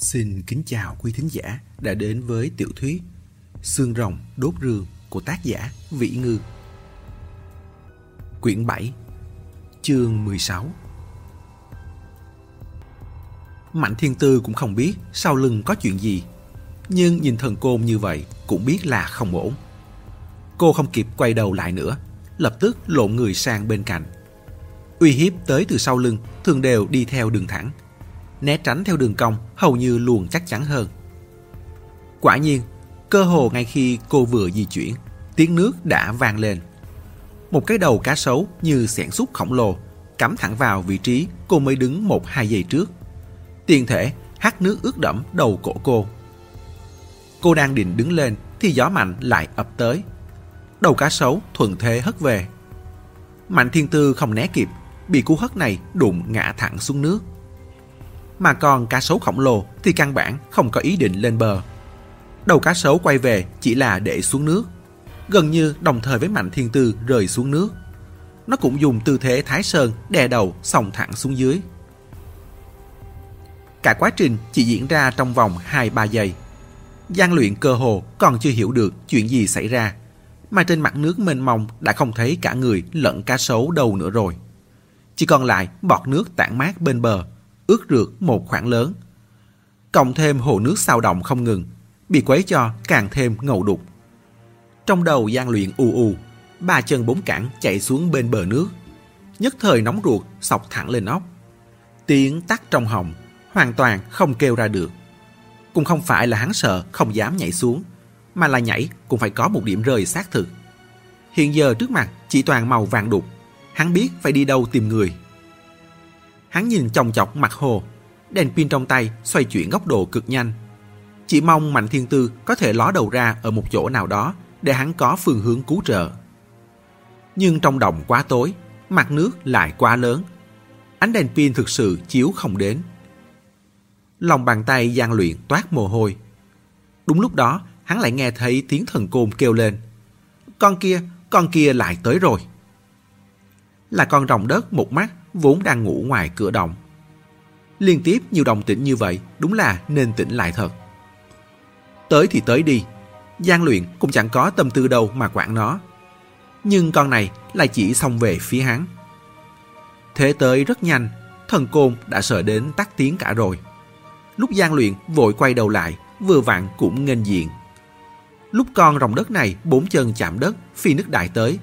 Xin kính chào quý thính giả đã đến với tiểu thuyết Xương rồng đốt rương của tác giả Vĩ Ngư. Quyển 7 Chương 16 Mạnh Thiên Tư cũng không biết sau lưng có chuyện gì, Nhưng nhìn thần côn như vậy cũng biết là không ổn. Cô không kịp quay đầu lại nữa, Lập tức lộn người sang bên cạnh. Uy hiếp tới từ sau lưng, thường đều đi theo đường thẳng né tránh theo đường cong hầu như luôn chắc chắn hơn. Quả nhiên, cơ hồ ngay khi cô vừa di chuyển, tiếng nước đã vang lên. Một cái đầu cá sấu như xẻng xúc khổng lồ cắm thẳng vào vị trí cô mới đứng một hai giây trước. Tiền thể hắt nước ướt đẫm đầu cổ cô. Cô đang định đứng lên thì gió mạnh lại ập tới. Đầu cá sấu thuận thế hất về. Mạnh thiên tư không né kịp, bị cú hất này đụng ngã thẳng xuống nước mà còn cá sấu khổng lồ thì căn bản không có ý định lên bờ. Đầu cá sấu quay về chỉ là để xuống nước, gần như đồng thời với Mạnh Thiên Tư rơi xuống nước. Nó cũng dùng tư thế Thái Sơn đè đầu sòng thẳng xuống dưới. Cả quá trình chỉ diễn ra trong vòng 2-3 giây. Giang luyện cơ hồ còn chưa hiểu được chuyện gì xảy ra, mà trên mặt nước mênh mông đã không thấy cả người lẫn cá sấu đâu nữa rồi. Chỉ còn lại bọt nước tản mát bên bờ, ướt rượt một khoảng lớn. Cộng thêm hồ nước sao động không ngừng, bị quấy cho càng thêm ngầu đục. Trong đầu gian luyện u u, ba chân bốn cẳng chạy xuống bên bờ nước. Nhất thời nóng ruột sọc thẳng lên óc. Tiếng tắt trong họng, hoàn toàn không kêu ra được. Cũng không phải là hắn sợ không dám nhảy xuống, mà là nhảy cũng phải có một điểm rơi xác thực. Hiện giờ trước mặt chỉ toàn màu vàng đục, hắn biết phải đi đâu tìm người. Hắn nhìn chòng chọc mặt hồ, đèn pin trong tay xoay chuyển góc độ cực nhanh. Chỉ mong Mạnh Thiên Tư có thể ló đầu ra ở một chỗ nào đó để hắn có phương hướng cứu trợ. Nhưng trong đồng quá tối, mặt nước lại quá lớn. Ánh đèn pin thực sự chiếu không đến. Lòng bàn tay gian luyện toát mồ hôi. Đúng lúc đó, hắn lại nghe thấy tiếng thần côn kêu lên. Con kia, con kia lại tới rồi. Là con rồng đất một mắt vốn đang ngủ ngoài cửa động. Liên tiếp nhiều đồng tỉnh như vậy đúng là nên tỉnh lại thật. Tới thì tới đi, Giang luyện cũng chẳng có tâm tư đâu mà quản nó. Nhưng con này lại chỉ xông về phía hắn. Thế tới rất nhanh, thần côn đã sợ đến tắt tiếng cả rồi. Lúc Giang luyện vội quay đầu lại, vừa vặn cũng nghênh diện. Lúc con rồng đất này bốn chân chạm đất, phi nước đại tới,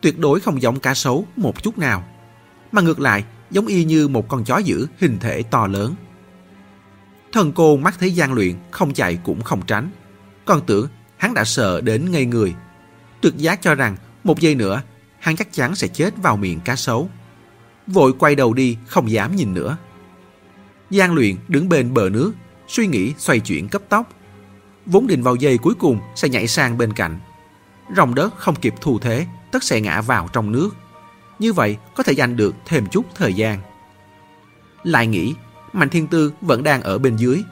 tuyệt đối không giống cá sấu một chút nào mà ngược lại giống y như một con chó dữ hình thể to lớn. Thần cô mắt thấy gian luyện, không chạy cũng không tránh. Còn tưởng hắn đã sợ đến ngây người. Trực giác cho rằng một giây nữa hắn chắc chắn sẽ chết vào miệng cá sấu. Vội quay đầu đi không dám nhìn nữa. Giang luyện đứng bên bờ nước, suy nghĩ xoay chuyển cấp tốc. Vốn định vào giây cuối cùng sẽ nhảy sang bên cạnh. Rồng đất không kịp thu thế, tất sẽ ngã vào trong nước. Như vậy có thể giành được thêm chút thời gian. Lại nghĩ, Mạnh Thiên Tư vẫn đang ở bên dưới,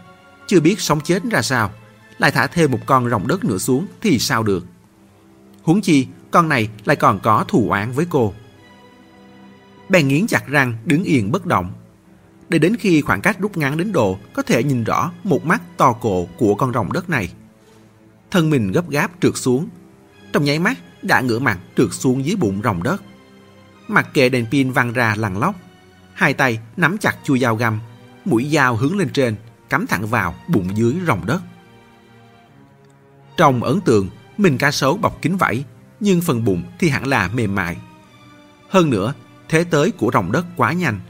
chưa biết sống chết ra sao, lại thả thêm một con rồng đất nữa xuống thì sao được. Huống chi, con này lại còn có thù oán với cô. Bèn nghiến chặt răng đứng yên bất động. Để đến khi khoảng cách rút ngắn đến độ có thể nhìn rõ một mắt to cổ của con rồng đất này. Thân mình gấp gáp trượt xuống. Trong nháy mắt đã ngửa mặt trượt xuống dưới bụng rồng đất. Mặc kệ đèn pin văng ra lằn lóc, hai tay nắm chặt chui dao găm, mũi dao hướng lên trên, cắm thẳng vào bụng dưới rồng đất. Trong ấn tượng, mình cá sấu bọc kín vảy, nhưng phần bụng thì hẳn là mềm mại. Hơn nữa, thế tới của rồng đất quá nhanh,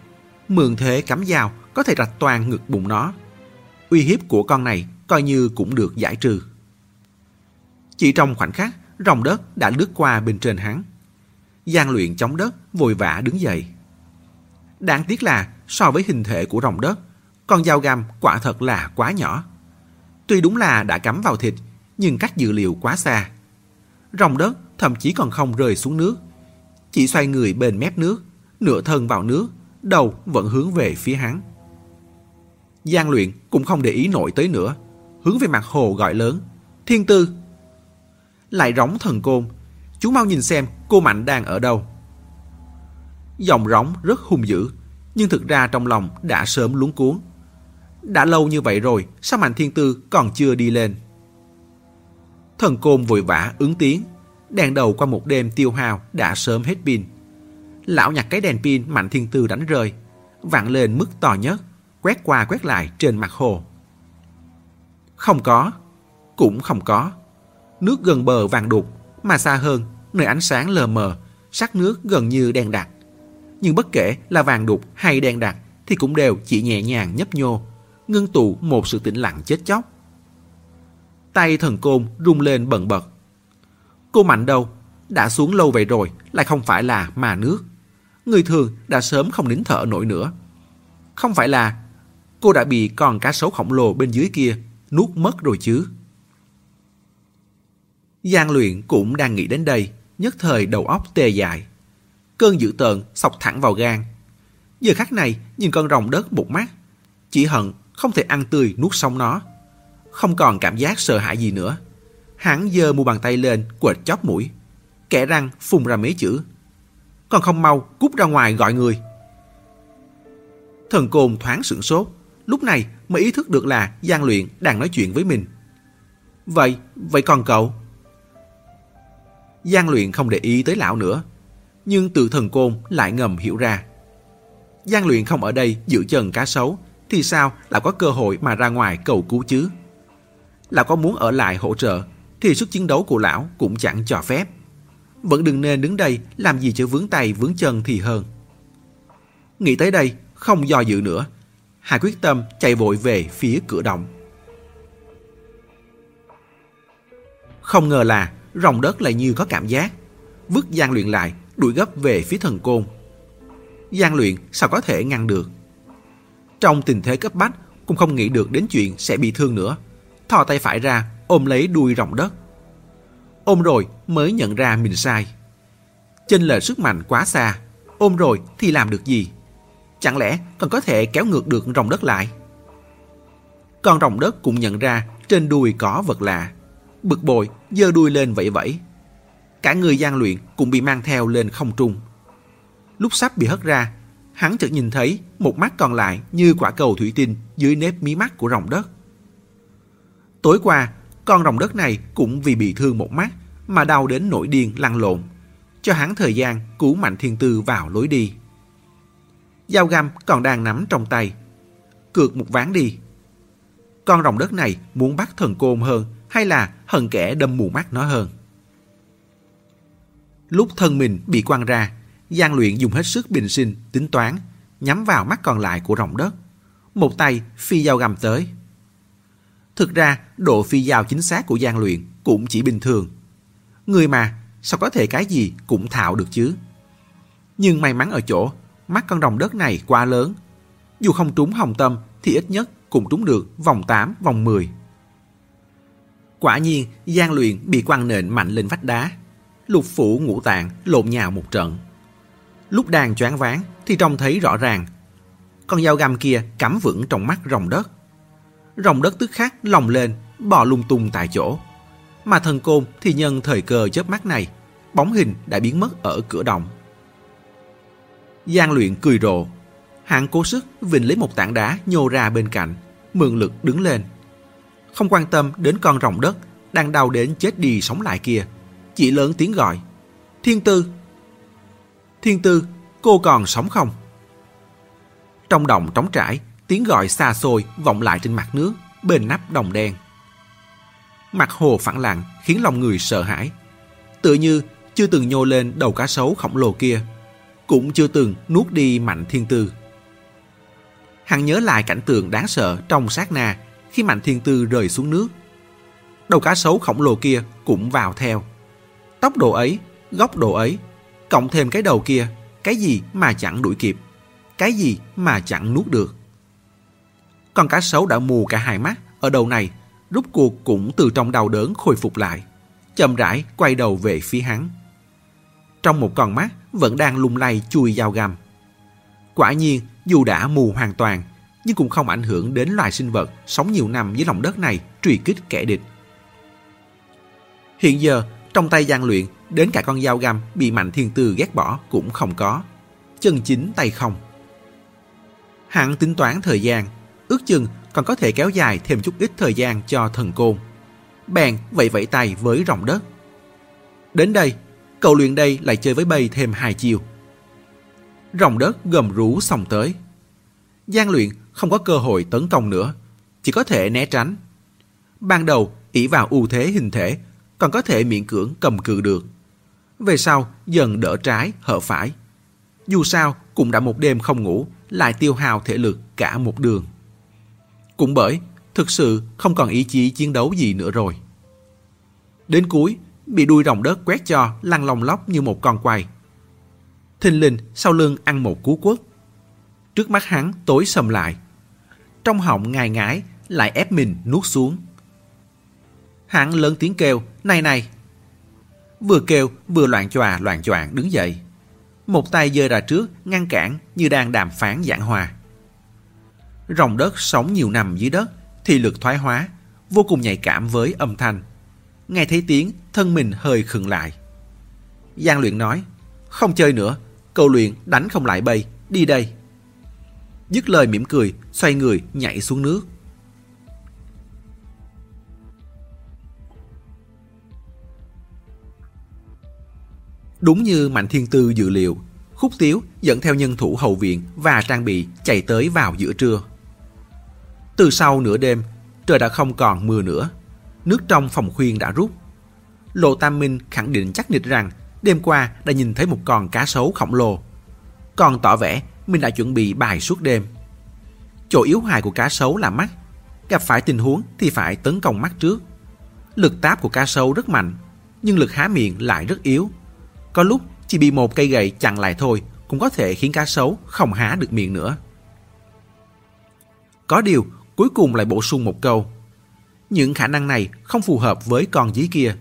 mượn thế cắm dao có thể rạch toàn ngực bụng nó. Uy hiếp của con này coi như cũng được giải trừ. Chỉ trong khoảnh khắc, rồng đất đã lướt qua bên trên hắn gian luyện chống đất, vội vã đứng dậy. Đáng tiếc là so với hình thể của rồng đất, con dao găm quả thật là quá nhỏ. Tuy đúng là đã cắm vào thịt, nhưng cách dự liệu quá xa. Rồng đất thậm chí còn không rơi xuống nước, chỉ xoay người bên mép nước, nửa thân vào nước, đầu vẫn hướng về phía hắn. Giang luyện cũng không để ý nổi tới nữa, hướng về mặt hồ gọi lớn, thiên tư. Lại rống thần côn, Chú mau nhìn xem cô Mạnh đang ở đâu. Giọng rống rất hung dữ, nhưng thực ra trong lòng đã sớm luống cuốn. Đã lâu như vậy rồi, sao Mạnh Thiên Tư còn chưa đi lên? Thần côn vội vã ứng tiếng, đèn đầu qua một đêm tiêu hao đã sớm hết pin. Lão nhặt cái đèn pin Mạnh Thiên Tư đánh rơi, vặn lên mức to nhất, quét qua quét lại trên mặt hồ. Không có, cũng không có. Nước gần bờ vàng đục, mà xa hơn, nơi ánh sáng lờ mờ, sắc nước gần như đen đặc. Nhưng bất kể là vàng đục hay đen đặc thì cũng đều chỉ nhẹ nhàng nhấp nhô, ngưng tụ một sự tĩnh lặng chết chóc. Tay thần côn rung lên bần bật. Cô Mạnh đâu? Đã xuống lâu vậy rồi, lại không phải là mà nước. Người thường đã sớm không nín thở nổi nữa. Không phải là cô đã bị con cá sấu khổng lồ bên dưới kia nuốt mất rồi chứ. Giang luyện cũng đang nghĩ đến đây, nhất thời đầu óc tê dại. Cơn dữ tợn sọc thẳng vào gan. Giờ khắc này nhìn con rồng đất một mắt, chỉ hận không thể ăn tươi nuốt sống nó. Không còn cảm giác sợ hãi gì nữa. Hắn giơ mu bàn tay lên quệt chóp mũi, kẻ răng phun ra mấy chữ. Còn không mau cút ra ngoài gọi người. Thần côn thoáng sửng sốt, lúc này mới ý thức được là Giang Luyện đang nói chuyện với mình. Vậy, vậy còn cậu? Giang Luyện không để ý tới lão nữa, nhưng tự thần côn lại ngầm hiểu ra. Giang Luyện không ở đây giữ chân cá sấu, thì sao lão có cơ hội mà ra ngoài cầu cứu chứ? Lão có muốn ở lại hỗ trợ, thì sức chiến đấu của lão cũng chẳng cho phép. Vẫn đừng nên đứng đây làm gì cho vướng tay vướng chân thì hơn. Nghĩ tới đây, không do dự nữa, Hà quyết tâm chạy vội về phía cửa động. Không ngờ là rồng đất lại như có cảm giác, vứt gian Luyện lại, đuổi gấp về phía thần côn. Gian Luyện sao có thể ngăn được? Trong tình thế cấp bách, cũng không nghĩ được đến chuyện sẽ bị thương nữa. Thò tay phải ra, ôm lấy đuôi rồng đất. Ôm rồi mới nhận ra mình sai. Chênh lệch sức mạnh quá xa, ôm rồi thì làm được gì? Chẳng lẽ còn có thể kéo ngược được rồng đất lại? Con rồng đất cũng nhận ra trên đuôi có vật lạ. Bực bội, giơ đuôi lên vẫy vẫy. Cả người gian luyện cũng bị mang theo lên không trung. Lúc sắp bị hất ra, hắn chợt nhìn thấy một mắt còn lại như quả cầu thủy tinh dưới nếp mí mắt của rồng đất. Tối qua, con rồng đất này cũng vì bị thương một mắt mà đau đến nổi điên lăn lộn, cho hắn thời gian cứu Mạnh Thiên Tư vào lối đi. Dao găm còn đang nắm trong tay. Cược một ván đi. Con rồng đất này muốn bắt thần côn hơn hay là hận kẻ đâm mù mắt nó hơn? Lúc thân mình bị quăng ra, Giang luyện dùng hết sức bình sinh, tính toán, nhắm vào mắt còn lại của rồng đất. Một tay phi dao găm tới. Thực ra, độ phi dao chính xác của Giang luyện cũng chỉ bình thường. Người mà, sao có thể cái gì cũng thạo được chứ? Nhưng may mắn ở chỗ, mắt con rồng đất này quá lớn. Dù không trúng hồng tâm thì ít nhất cũng trúng được vòng 8, vòng 10. Quả nhiên, gian Luyện bị quăng nện mạnh lên vách đá. Lục phủ ngũ tạng lộn nhào một trận. Lúc đang choáng váng thì trông thấy rõ ràng. Con dao găm kia cắm vững trong mắt rồng đất. Rồng đất tức khắc lồng lên, bò lung tung tại chỗ. Mà thần côn thì nhân thời cơ chớp mắt này, bóng hình đã biến mất ở cửa động. Giang luyện cười rộ. hạng cố sức vịnh lấy một tảng đá nhô ra bên cạnh, mượn lực đứng lên. Không quan tâm đến con rồng đất đang đau đến chết đi sống lại kia. Chỉ lớn tiếng gọi. Thiên tư! Thiên tư, cô còn sống không? Trong đồng trống trải, tiếng gọi xa xôi vọng lại trên mặt nước, bên nắp đồng đen. Mặt hồ phẳng lặng khiến lòng người sợ hãi. Tự như chưa từng nhô lên đầu cá sấu khổng lồ kia cũng chưa từng nuốt đi Mạnh Thiên Tư. Hắn nhớ lại cảnh tượng đáng sợ trong sát na khi Mạnh Thiên Tư rơi xuống nước. Đầu cá sấu khổng lồ kia cũng vào theo. Tốc độ ấy, góc độ ấy, cộng thêm cái đầu kia, cái gì mà chẳng đuổi kịp, cái gì mà chẳng nuốt được. Con cá sấu đã mù cả hai mắt ở đầu này, rút cuộc cũng từ trong đau đớn khôi phục lại, chậm rãi quay đầu về phía hắn trong một con mắt vẫn đang lung lay chui dao găm. Quả nhiên, dù đã mù hoàn toàn, nhưng cũng không ảnh hưởng đến loài sinh vật sống nhiều năm dưới lòng đất này truy kích kẻ địch. Hiện giờ, trong tay gian luyện, đến cả con dao găm bị Mạnh Thiên Tư ghét bỏ cũng không có. Chân chính tay không. hạng tính toán thời gian, ước chừng còn có thể kéo dài thêm chút ít thời gian cho thần côn. Bèn vẫy vẫy tay với rồng đất. Đến đây, cậu luyện đây lại chơi với bay thêm hai chiều. Rồng đất gầm rú xong tới gian luyện không có cơ hội tấn công nữa, chỉ có thể né tránh. Ban đầu, ỷ vào ưu thế hình thể, còn có thể miễn cưỡng cầm cự được. Về sau, dần đỡ trái, hở phải. Dù sao, cũng đã một đêm không ngủ, lại tiêu hao thể lực cả một đường. Cũng bởi, thực sự không còn ý chí chiến đấu gì nữa rồi. Đến cuối, bị đuôi rồng đất quét cho lăn lòng lóc như một con quay. Thình lình sau lưng ăn một cú quất. Trước mắt hắn tối sầm lại. Trong họng ngài ngái lại ép mình nuốt xuống. Hắn lớn tiếng kêu, này này. Vừa kêu vừa loạn tròa loạn choạng đứng dậy. Một tay giơ ra trước ngăn cản như đang đàm phán giảng hòa. Rồng đất sống nhiều năm dưới đất thì lực thoái hóa, vô cùng nhạy cảm với âm thanh. Nghe thấy tiếng, thân mình hơi khựng lại. Giang luyện nói, không chơi nữa, cầu luyện đánh không lại bay, đi đây. Dứt lời mỉm cười, xoay người nhảy xuống nước. Đúng như Mạnh Thiên Tư dự liệu, Khúc Tiếu dẫn theo nhân thủ hậu viện và trang bị chạy tới vào giữa trưa. Từ sau nửa đêm, trời đã không còn mưa nữa. Nước trong phòng khuyên đã rút. Lộ Tam Minh khẳng định chắc nịch rằng đêm qua đã nhìn thấy một con cá sấu khổng lồ. Còn tỏ vẻ mình đã chuẩn bị bài suốt đêm. Chỗ yếu hại của cá sấu là mắt. Gặp phải tình huống thì phải tấn công mắt trước. Lực táp của cá sấu rất mạnh, nhưng lực há miệng lại rất yếu. Có lúc chỉ bị một cây gậy chặn lại thôi cũng có thể khiến cá sấu không há được miệng nữa. Có điều, cuối cùng lại bổ sung một câu. Những khả năng này không phù hợp với con dí kia.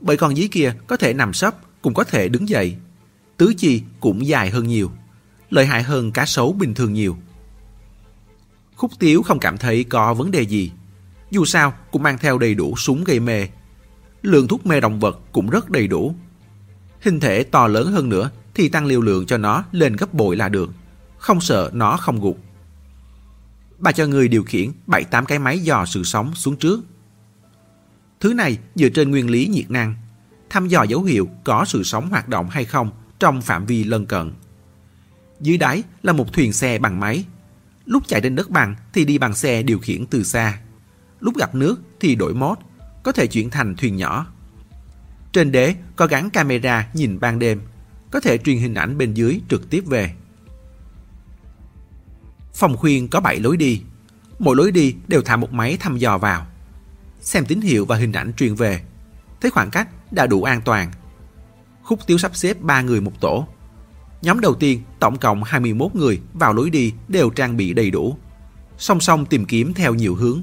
Bởi con dí kia có thể nằm sấp, cũng có thể đứng dậy. Tứ chi cũng dài hơn nhiều. Lợi hại hơn cá sấu bình thường nhiều. Khúc Tiếu không cảm thấy có vấn đề gì. Dù sao cũng mang theo đầy đủ súng gây mê. Lượng thuốc mê động vật cũng rất đầy đủ. Hình thể to lớn hơn nữa thì tăng liều lượng cho nó lên gấp bội là được. Không sợ nó không gục. Bà cho người điều khiển 7-8 cái máy dò sự sống xuống trước. Thứ này dựa trên nguyên lý nhiệt năng, thăm dò dấu hiệu có sự sống hoạt động hay không trong phạm vi lân cận. Dưới đáy là một thuyền xe bằng máy. Lúc chạy trên đất bằng thì đi bằng xe điều khiển từ xa. Lúc gặp nước thì đổi mốt, có thể chuyển thành thuyền nhỏ. Trên đế có gắn camera nhìn ban đêm, có thể truyền hình ảnh bên dưới trực tiếp về. Phòng khuyên có 7 lối đi, mỗi lối đi đều thả một máy thăm dò vào. Xem tín hiệu và hình ảnh truyền về, thấy khoảng cách đã đủ an toàn. Khúc Tiếu sắp xếp 3 người một tổ. Nhóm đầu tiên tổng cộng 21 người vào lối đi đều trang bị đầy đủ. Song song tìm kiếm theo nhiều hướng.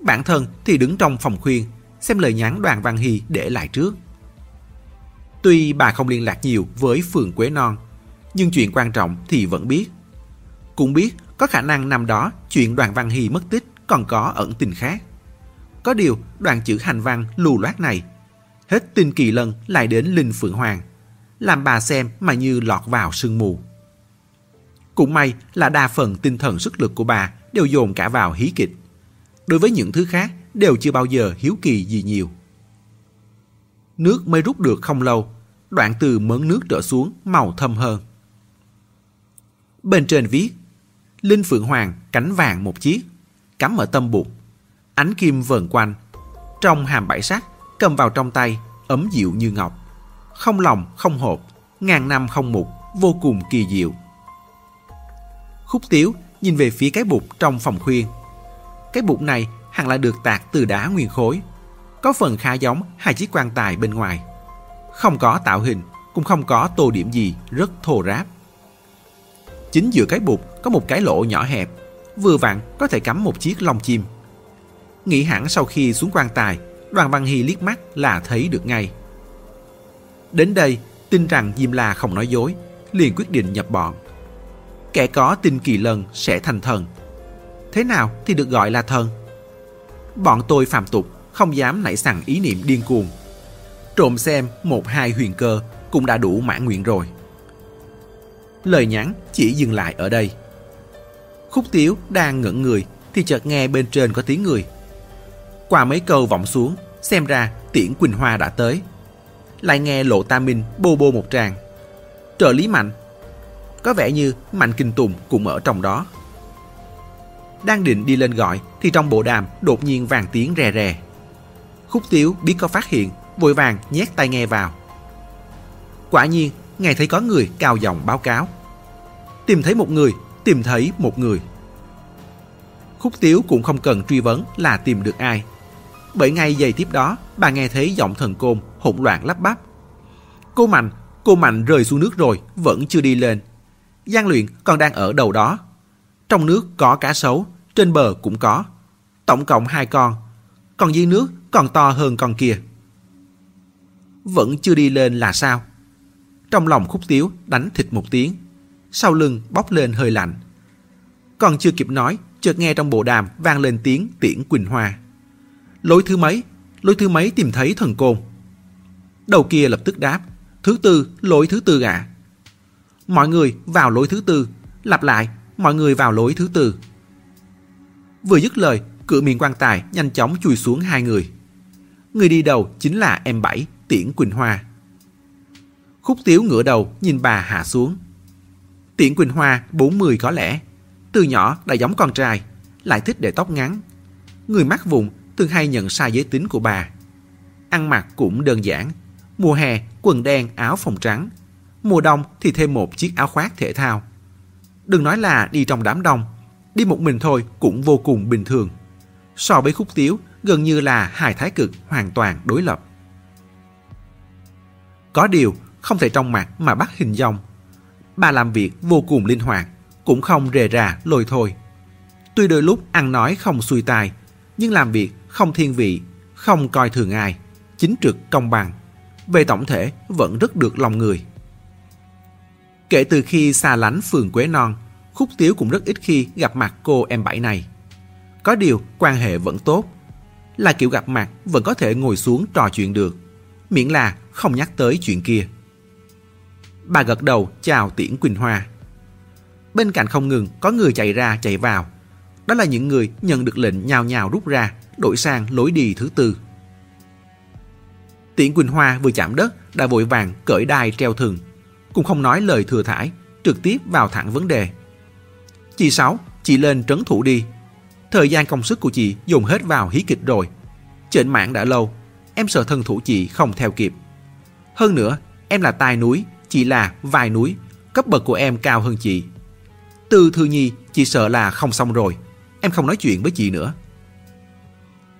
Bản thân thì đứng trong phòng khuyên, xem lời nhắn đoàn Văn Hy để lại trước. Tuy bà không liên lạc nhiều với phường Quế Non, nhưng chuyện quan trọng thì vẫn biết. Cũng biết có khả năng năm đó chuyện đoàn Văn Hy mất tích còn có ẩn tình khác. Có điều đoàn chữ hành văn lù loát này, hết tin kỳ lân lại đến Linh Phượng Hoàng, làm bà xem mà như lọt vào sương mù. Cũng may là đa phần tinh thần sức lực của bà đều dồn cả vào hí kịch. Đối với những thứ khác đều chưa bao giờ hiếu kỳ gì nhiều. Nước mới rút được không lâu, đoạn từ mớn nước trở xuống màu thâm hơn. Bên trên viết Linh Phượng Hoàng cánh vàng một chiếc, cắm ở tâm bụng. Ánh kim vờn quanh, trong hàm bảy sắc, cầm vào trong tay, ấm dịu như ngọc. Không lòng, không hộp, ngàn năm không mục, vô cùng kỳ diệu. Khúc Tiếu nhìn về phía cái bụt trong phòng khuyên. Cái bụt này hẳn là được tạc từ đá nguyên khối. Có phần khá giống hai chiếc quan tài bên ngoài. Không có tạo hình, cũng không có tô điểm gì, rất thô ráp. Chính giữa cái bụt có một cái lỗ nhỏ hẹp, vừa vặn có thể cắm một chiếc lông chim. Nghĩ hẳn sau khi xuống quan tài, đoàn Văn Hy liếc mắt là thấy được ngay. Đến đây, tin rằng Diêm La không nói dối, liền quyết định nhập bọn. Kẻ có tin kỳ lân sẽ thành thần. Thế nào thì được gọi là thần? Bọn tôi phạm tục, không dám nảy sẵn ý niệm điên cuồng. Trộm xem một hai huyền cơ cũng đã đủ mãn nguyện rồi lời nhắn chỉ dừng lại ở đây. Khúc Tiếu đang ngẩn người thì chợt nghe bên trên có tiếng người. Qua mấy câu vọng xuống, xem ra Tiễn Quỳnh Hoa đã tới. Lại nghe Lộ Tam Minh bô bô một tràng. Trợ lý Mạnh. Có vẻ như Mạnh Kinh Tùng cũng ở trong đó. Đang định đi lên gọi thì trong bộ đàm đột nhiên vàng tiếng rè rè. Khúc Tiếu biết có phát hiện, vội vàng nhét tai nghe vào. Quả nhiên, nghe thấy có người cao giọng báo cáo. Tìm thấy một người, tìm thấy một người. Khúc Tiếu cũng không cần truy vấn là tìm được ai. Bởi ngay giây tiếp đó, bà nghe thấy giọng thần côn hỗn loạn lắp bắp. Cô Mạnh, cô Mạnh rơi xuống nước rồi, vẫn chưa đi lên. Giang luyện còn đang ở đầu đó. Trong nước có cá sấu, trên bờ cũng có. Tổng cộng hai con. Còn dưới nước còn to hơn con kia. Vẫn chưa đi lên là sao? Trong lòng khúc tiếu đánh thịt một tiếng. Sau lưng bốc lên hơi lạnh. Còn chưa kịp nói, chợt nghe trong bộ đàm vang lên tiếng tiễn Quỳnh Hoa. Lối thứ mấy? Lối thứ mấy tìm thấy thần côn? Đầu kia lập tức đáp. Thứ tư, lối thứ tư ạ. Mọi người vào lối thứ tư. Lặp lại, mọi người vào lối thứ tư. Vừa dứt lời, cửa miệng quan tài nhanh chóng chui xuống hai người. Người đi đầu chính là em Bảy, Tiễn Quỳnh Hoa. Khúc Tiếu ngửa đầu nhìn bà hạ xuống. Tiễn Quỳnh Hoa 40 có lẽ. Từ nhỏ đã giống con trai, lại thích để tóc ngắn. Người mắt vùng thường hay nhận sai giới tính của bà. Ăn mặc cũng đơn giản. Mùa hè quần đen áo phòng trắng. Mùa đông thì thêm một chiếc áo khoác thể thao. Đừng nói là đi trong đám đông. Đi một mình thôi cũng vô cùng bình thường. So với khúc tiếu gần như là hai thái cực hoàn toàn đối lập. Có điều không thể trong mặt mà bắt hình dong. Bà làm việc vô cùng linh hoạt, cũng không rề rà lôi thôi. Tuy đôi lúc ăn nói không xuôi tai, nhưng làm việc không thiên vị, không coi thường ai, chính trực công bằng. Về tổng thể vẫn rất được lòng người. Kể từ khi xa lánh phường Quế Non, Khúc Tiếu cũng rất ít khi gặp mặt cô em bảy này. Có điều quan hệ vẫn tốt. Là kiểu gặp mặt vẫn có thể ngồi xuống trò chuyện được, miễn là không nhắc tới chuyện kia. Bà gật đầu chào Tiễn Quỳnh Hoa. Bên cạnh không ngừng có người chạy ra chạy vào. Đó là những người nhận được lệnh nhào nhào rút ra, đổi sang lối đi thứ tư. Tiễn Quỳnh Hoa vừa chạm đất đã vội vàng cởi đai treo thừng. Cũng không nói lời thừa thải, trực tiếp vào thẳng vấn đề. Chị Sáu, chị lên trấn thủ đi. Thời gian công sức của chị dùng hết vào hí kịch rồi. Trên mạng đã lâu, em sợ thân thủ chị không theo kịp. Hơn nữa, em là tài núi, chị là vài núi, cấp bậc của em cao hơn chị. Từ Thư Nhi, chị sợ là không xong rồi, em không nói chuyện với chị nữa.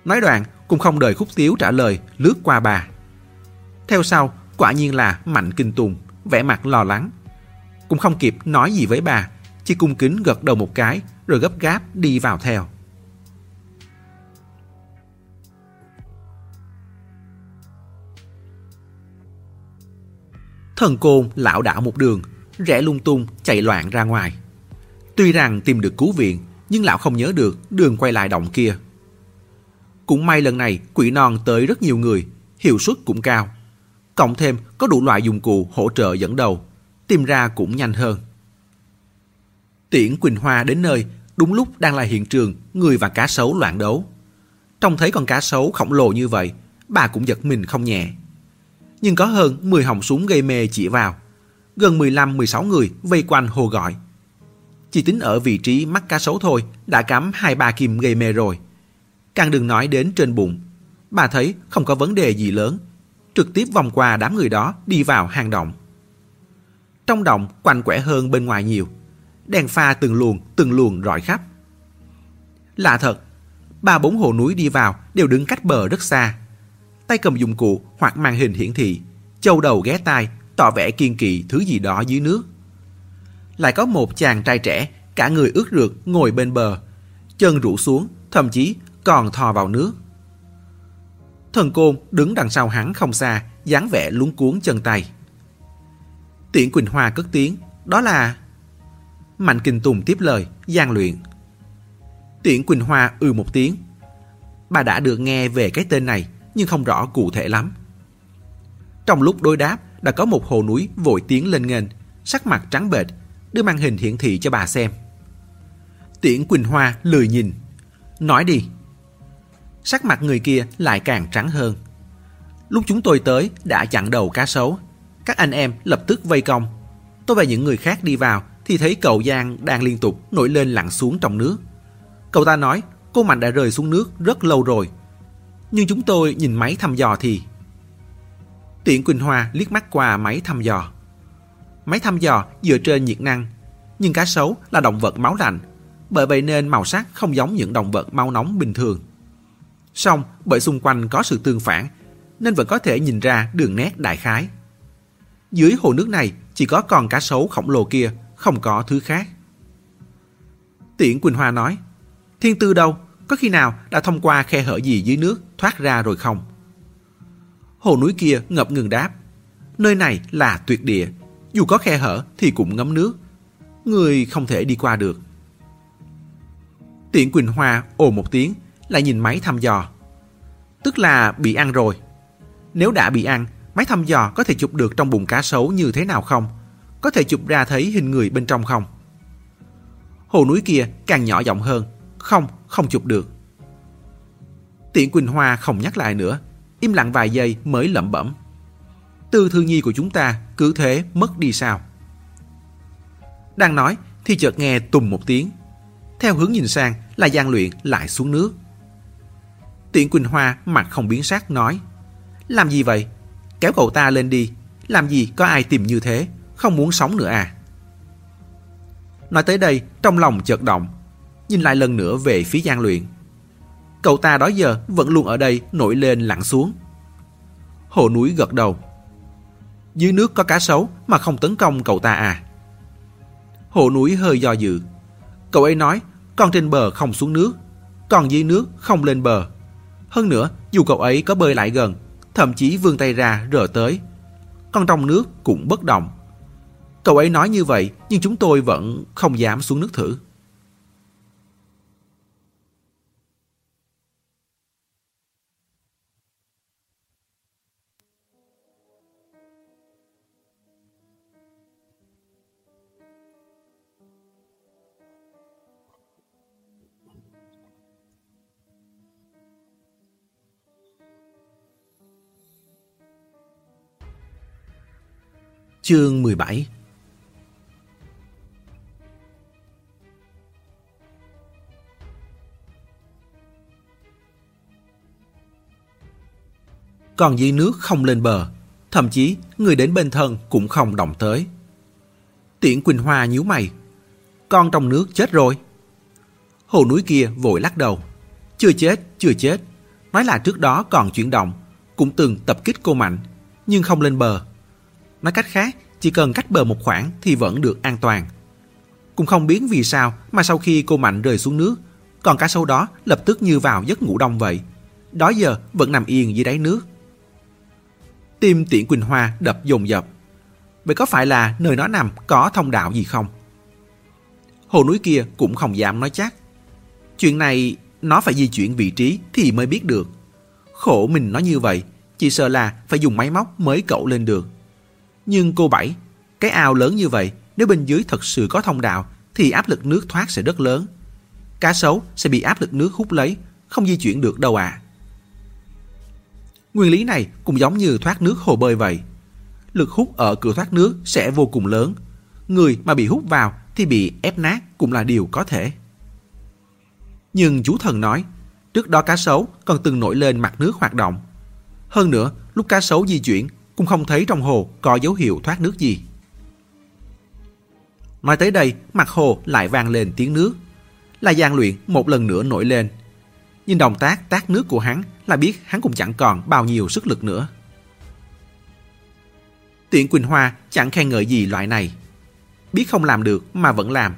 Nói đoạn, cũng không đợi khúc tiếu trả lời, lướt qua bà. Theo sau, quả nhiên là Mạnh Kinh Tùng, vẻ mặt lo lắng. Cũng không kịp nói gì với bà, chỉ cung kính gật đầu một cái, rồi gấp gáp đi vào theo. Thần côn lão đảo một đường, rẽ lung tung chạy loạn ra ngoài. Tuy rằng tìm được cứu viện, nhưng lão không nhớ được đường quay lại động kia. Cũng may lần này quỷ non tới rất nhiều người, hiệu suất cũng cao. Cộng thêm có đủ loại dụng cụ hỗ trợ dẫn đầu, tìm ra cũng nhanh hơn. Tiễn Quỳnh Hoa đến nơi, đúng lúc đang là hiện trường người và cá sấu loạn đấu. Trông thấy con cá sấu khổng lồ như vậy, bà cũng giật mình không nhẹ nhưng có hơn 10 họng súng gây mê chỉ vào. Gần 15-16 người vây quanh hồ gọi. Chỉ tính ở vị trí mắt cá sấu thôi đã cắm hai ba kim gây mê rồi. Càng đừng nói đến trên bụng. Bà thấy không có vấn đề gì lớn. Trực tiếp vòng qua đám người đó đi vào hang động. Trong động quanh quẻ hơn bên ngoài nhiều. Đèn pha từng luồng từng luồng rọi khắp. Lạ thật, ba bốn hồ núi đi vào đều đứng cách bờ rất xa tay cầm dụng cụ hoặc màn hình hiển thị, châu đầu ghé tai, tỏ vẻ kiên kỵ thứ gì đó dưới nước. Lại có một chàng trai trẻ, cả người ướt rượt ngồi bên bờ, chân rũ xuống, thậm chí còn thò vào nước. Thần côn đứng đằng sau hắn không xa, dáng vẻ luống cuốn chân tay. Tiễn Quỳnh Hoa cất tiếng, đó là... Mạnh Kinh Tùng tiếp lời, gian luyện. Tiễn Quỳnh Hoa ư ừ một tiếng. Bà đã được nghe về cái tên này, nhưng không rõ cụ thể lắm. Trong lúc đối đáp, đã có một hồ núi vội tiến lên nghênh, sắc mặt trắng bệch, đưa màn hình hiển thị cho bà xem. Tiễn Quỳnh Hoa lười nhìn, Nói đi. Sắc mặt người kia lại càng trắng hơn. Lúc chúng tôi tới đã chặn đầu cá sấu. Các anh em lập tức vây công. Tôi và những người khác đi vào thì thấy cậu Giang đang liên tục nổi lên lặn xuống trong nước. Cậu ta nói cô Mạnh đã rơi xuống nước rất lâu rồi. Nhưng chúng tôi nhìn máy thăm dò thì... Tiện Quỳnh Hoa liếc mắt qua máy thăm dò. Máy thăm dò dựa trên nhiệt năng, nhưng cá sấu là động vật máu lạnh, bởi vậy nên màu sắc không giống những động vật máu nóng bình thường. Song bởi xung quanh có sự tương phản, nên vẫn có thể nhìn ra đường nét đại khái. Dưới hồ nước này chỉ có con cá sấu khổng lồ kia, không có thứ khác. Tiễn Quỳnh Hoa nói, Thiên tư đâu? Có khi nào đã thông qua khe hở gì dưới nước thoát ra rồi không? Hồ núi kia ngập ngừng đáp, nơi này là tuyệt địa, dù có khe hở thì cũng ngấm nước. Người không thể đi qua được. Tiễn Quỳnh Hoa ồ một tiếng, lại nhìn máy thăm dò. Tức là bị ăn rồi. Nếu đã bị ăn, máy thăm dò có thể chụp được trong bụng cá sấu như thế nào không? Có thể chụp ra thấy hình người bên trong không? Hồ núi kia càng nhỏ giọng hơn. Không, không chụp được. Tiễn Quỳnh Hoa không nhắc lại nữa, im lặng vài giây mới lẩm bẩm. Tư thư nhi của chúng ta cứ thế mất đi sao? Đang nói thì chợt nghe tùng một tiếng. Theo hướng nhìn sang là gian Luyện lại xuống nước. Tiện Quỳnh Hoa mặt không biến sắc nói Làm gì vậy? Kéo cậu ta lên đi. Làm gì có ai tìm như thế? Không muốn sống nữa à? Nói tới đây, trong lòng chợt động. Nhìn lại lần nữa về phía Giang Luyện. Cậu ta đó giờ vẫn luôn ở đây nổi lên lặn xuống. Hồ núi gật đầu. Dưới nước có cá sấu mà không tấn công cậu ta à? Hồ núi hơi do dự. Cậu ấy nói con trên bờ không xuống nước, còn dưới nước không lên bờ. Hơn nữa, dù cậu ấy có bơi lại gần, thậm chí vươn tay ra rờ tới, con trong nước cũng bất động. Cậu ấy nói như vậy, nhưng chúng tôi vẫn không dám xuống nước thử. Chương 17 Còn dưới nước không lên bờ, thậm chí người đến bên thân cũng không động tới. Tiễn Quỳnh Hoa nhíu mày. Con trong nước chết rồi. Hồ núi kia vội lắc đầu. Chưa chết, chưa chết. Nói là trước đó còn chuyển động, cũng từng tập kích cô Mạnh, nhưng không lên bờ. Nói cách khác, chỉ cần cách bờ một khoảng thì vẫn được an toàn. Cũng không biết vì sao mà sau khi cô Mạnh rơi xuống nước, còn cá sấu đó lập tức như vào giấc ngủ đông vậy. Đó giờ vẫn nằm yên dưới đáy nước. Tim tiễn Quỳnh Hoa đập dồn dập. Vậy có phải là nơi nó nằm có thông đạo gì không? Hồ núi kia cũng không dám nói chắc. Chuyện này nó phải di chuyển vị trí thì mới biết được. Khổ mình nói như vậy, chỉ sợ là phải dùng máy móc mới cậu lên được. Nhưng cô Bảy, cái ao lớn như vậy, nếu bên dưới thật sự có thông đạo, thì áp lực nước thoát sẽ rất lớn. Cá sấu sẽ bị áp lực nước hút lấy, không di chuyển được đâu à. Nguyên lý này cũng giống như thoát nước hồ bơi vậy. Lực hút ở cửa thoát nước sẽ vô cùng lớn. Người mà bị hút vào thì bị ép nát cũng là điều có thể. Nhưng chú thần nói, trước đó cá sấu còn từng nổi lên mặt nước hoạt động. Hơn nữa, lúc cá sấu di chuyển cũng không thấy trong hồ có dấu hiệu thoát nước gì. Nói tới đây, mặt hồ lại vang lên tiếng nước. Là gian Luyện một lần nữa nổi lên. Nhìn động tác tác nước của hắn là biết hắn cũng chẳng còn bao nhiêu sức lực nữa. Tiện Quỳnh Hoa chẳng khen ngợi gì loại này. Biết không làm được mà vẫn làm.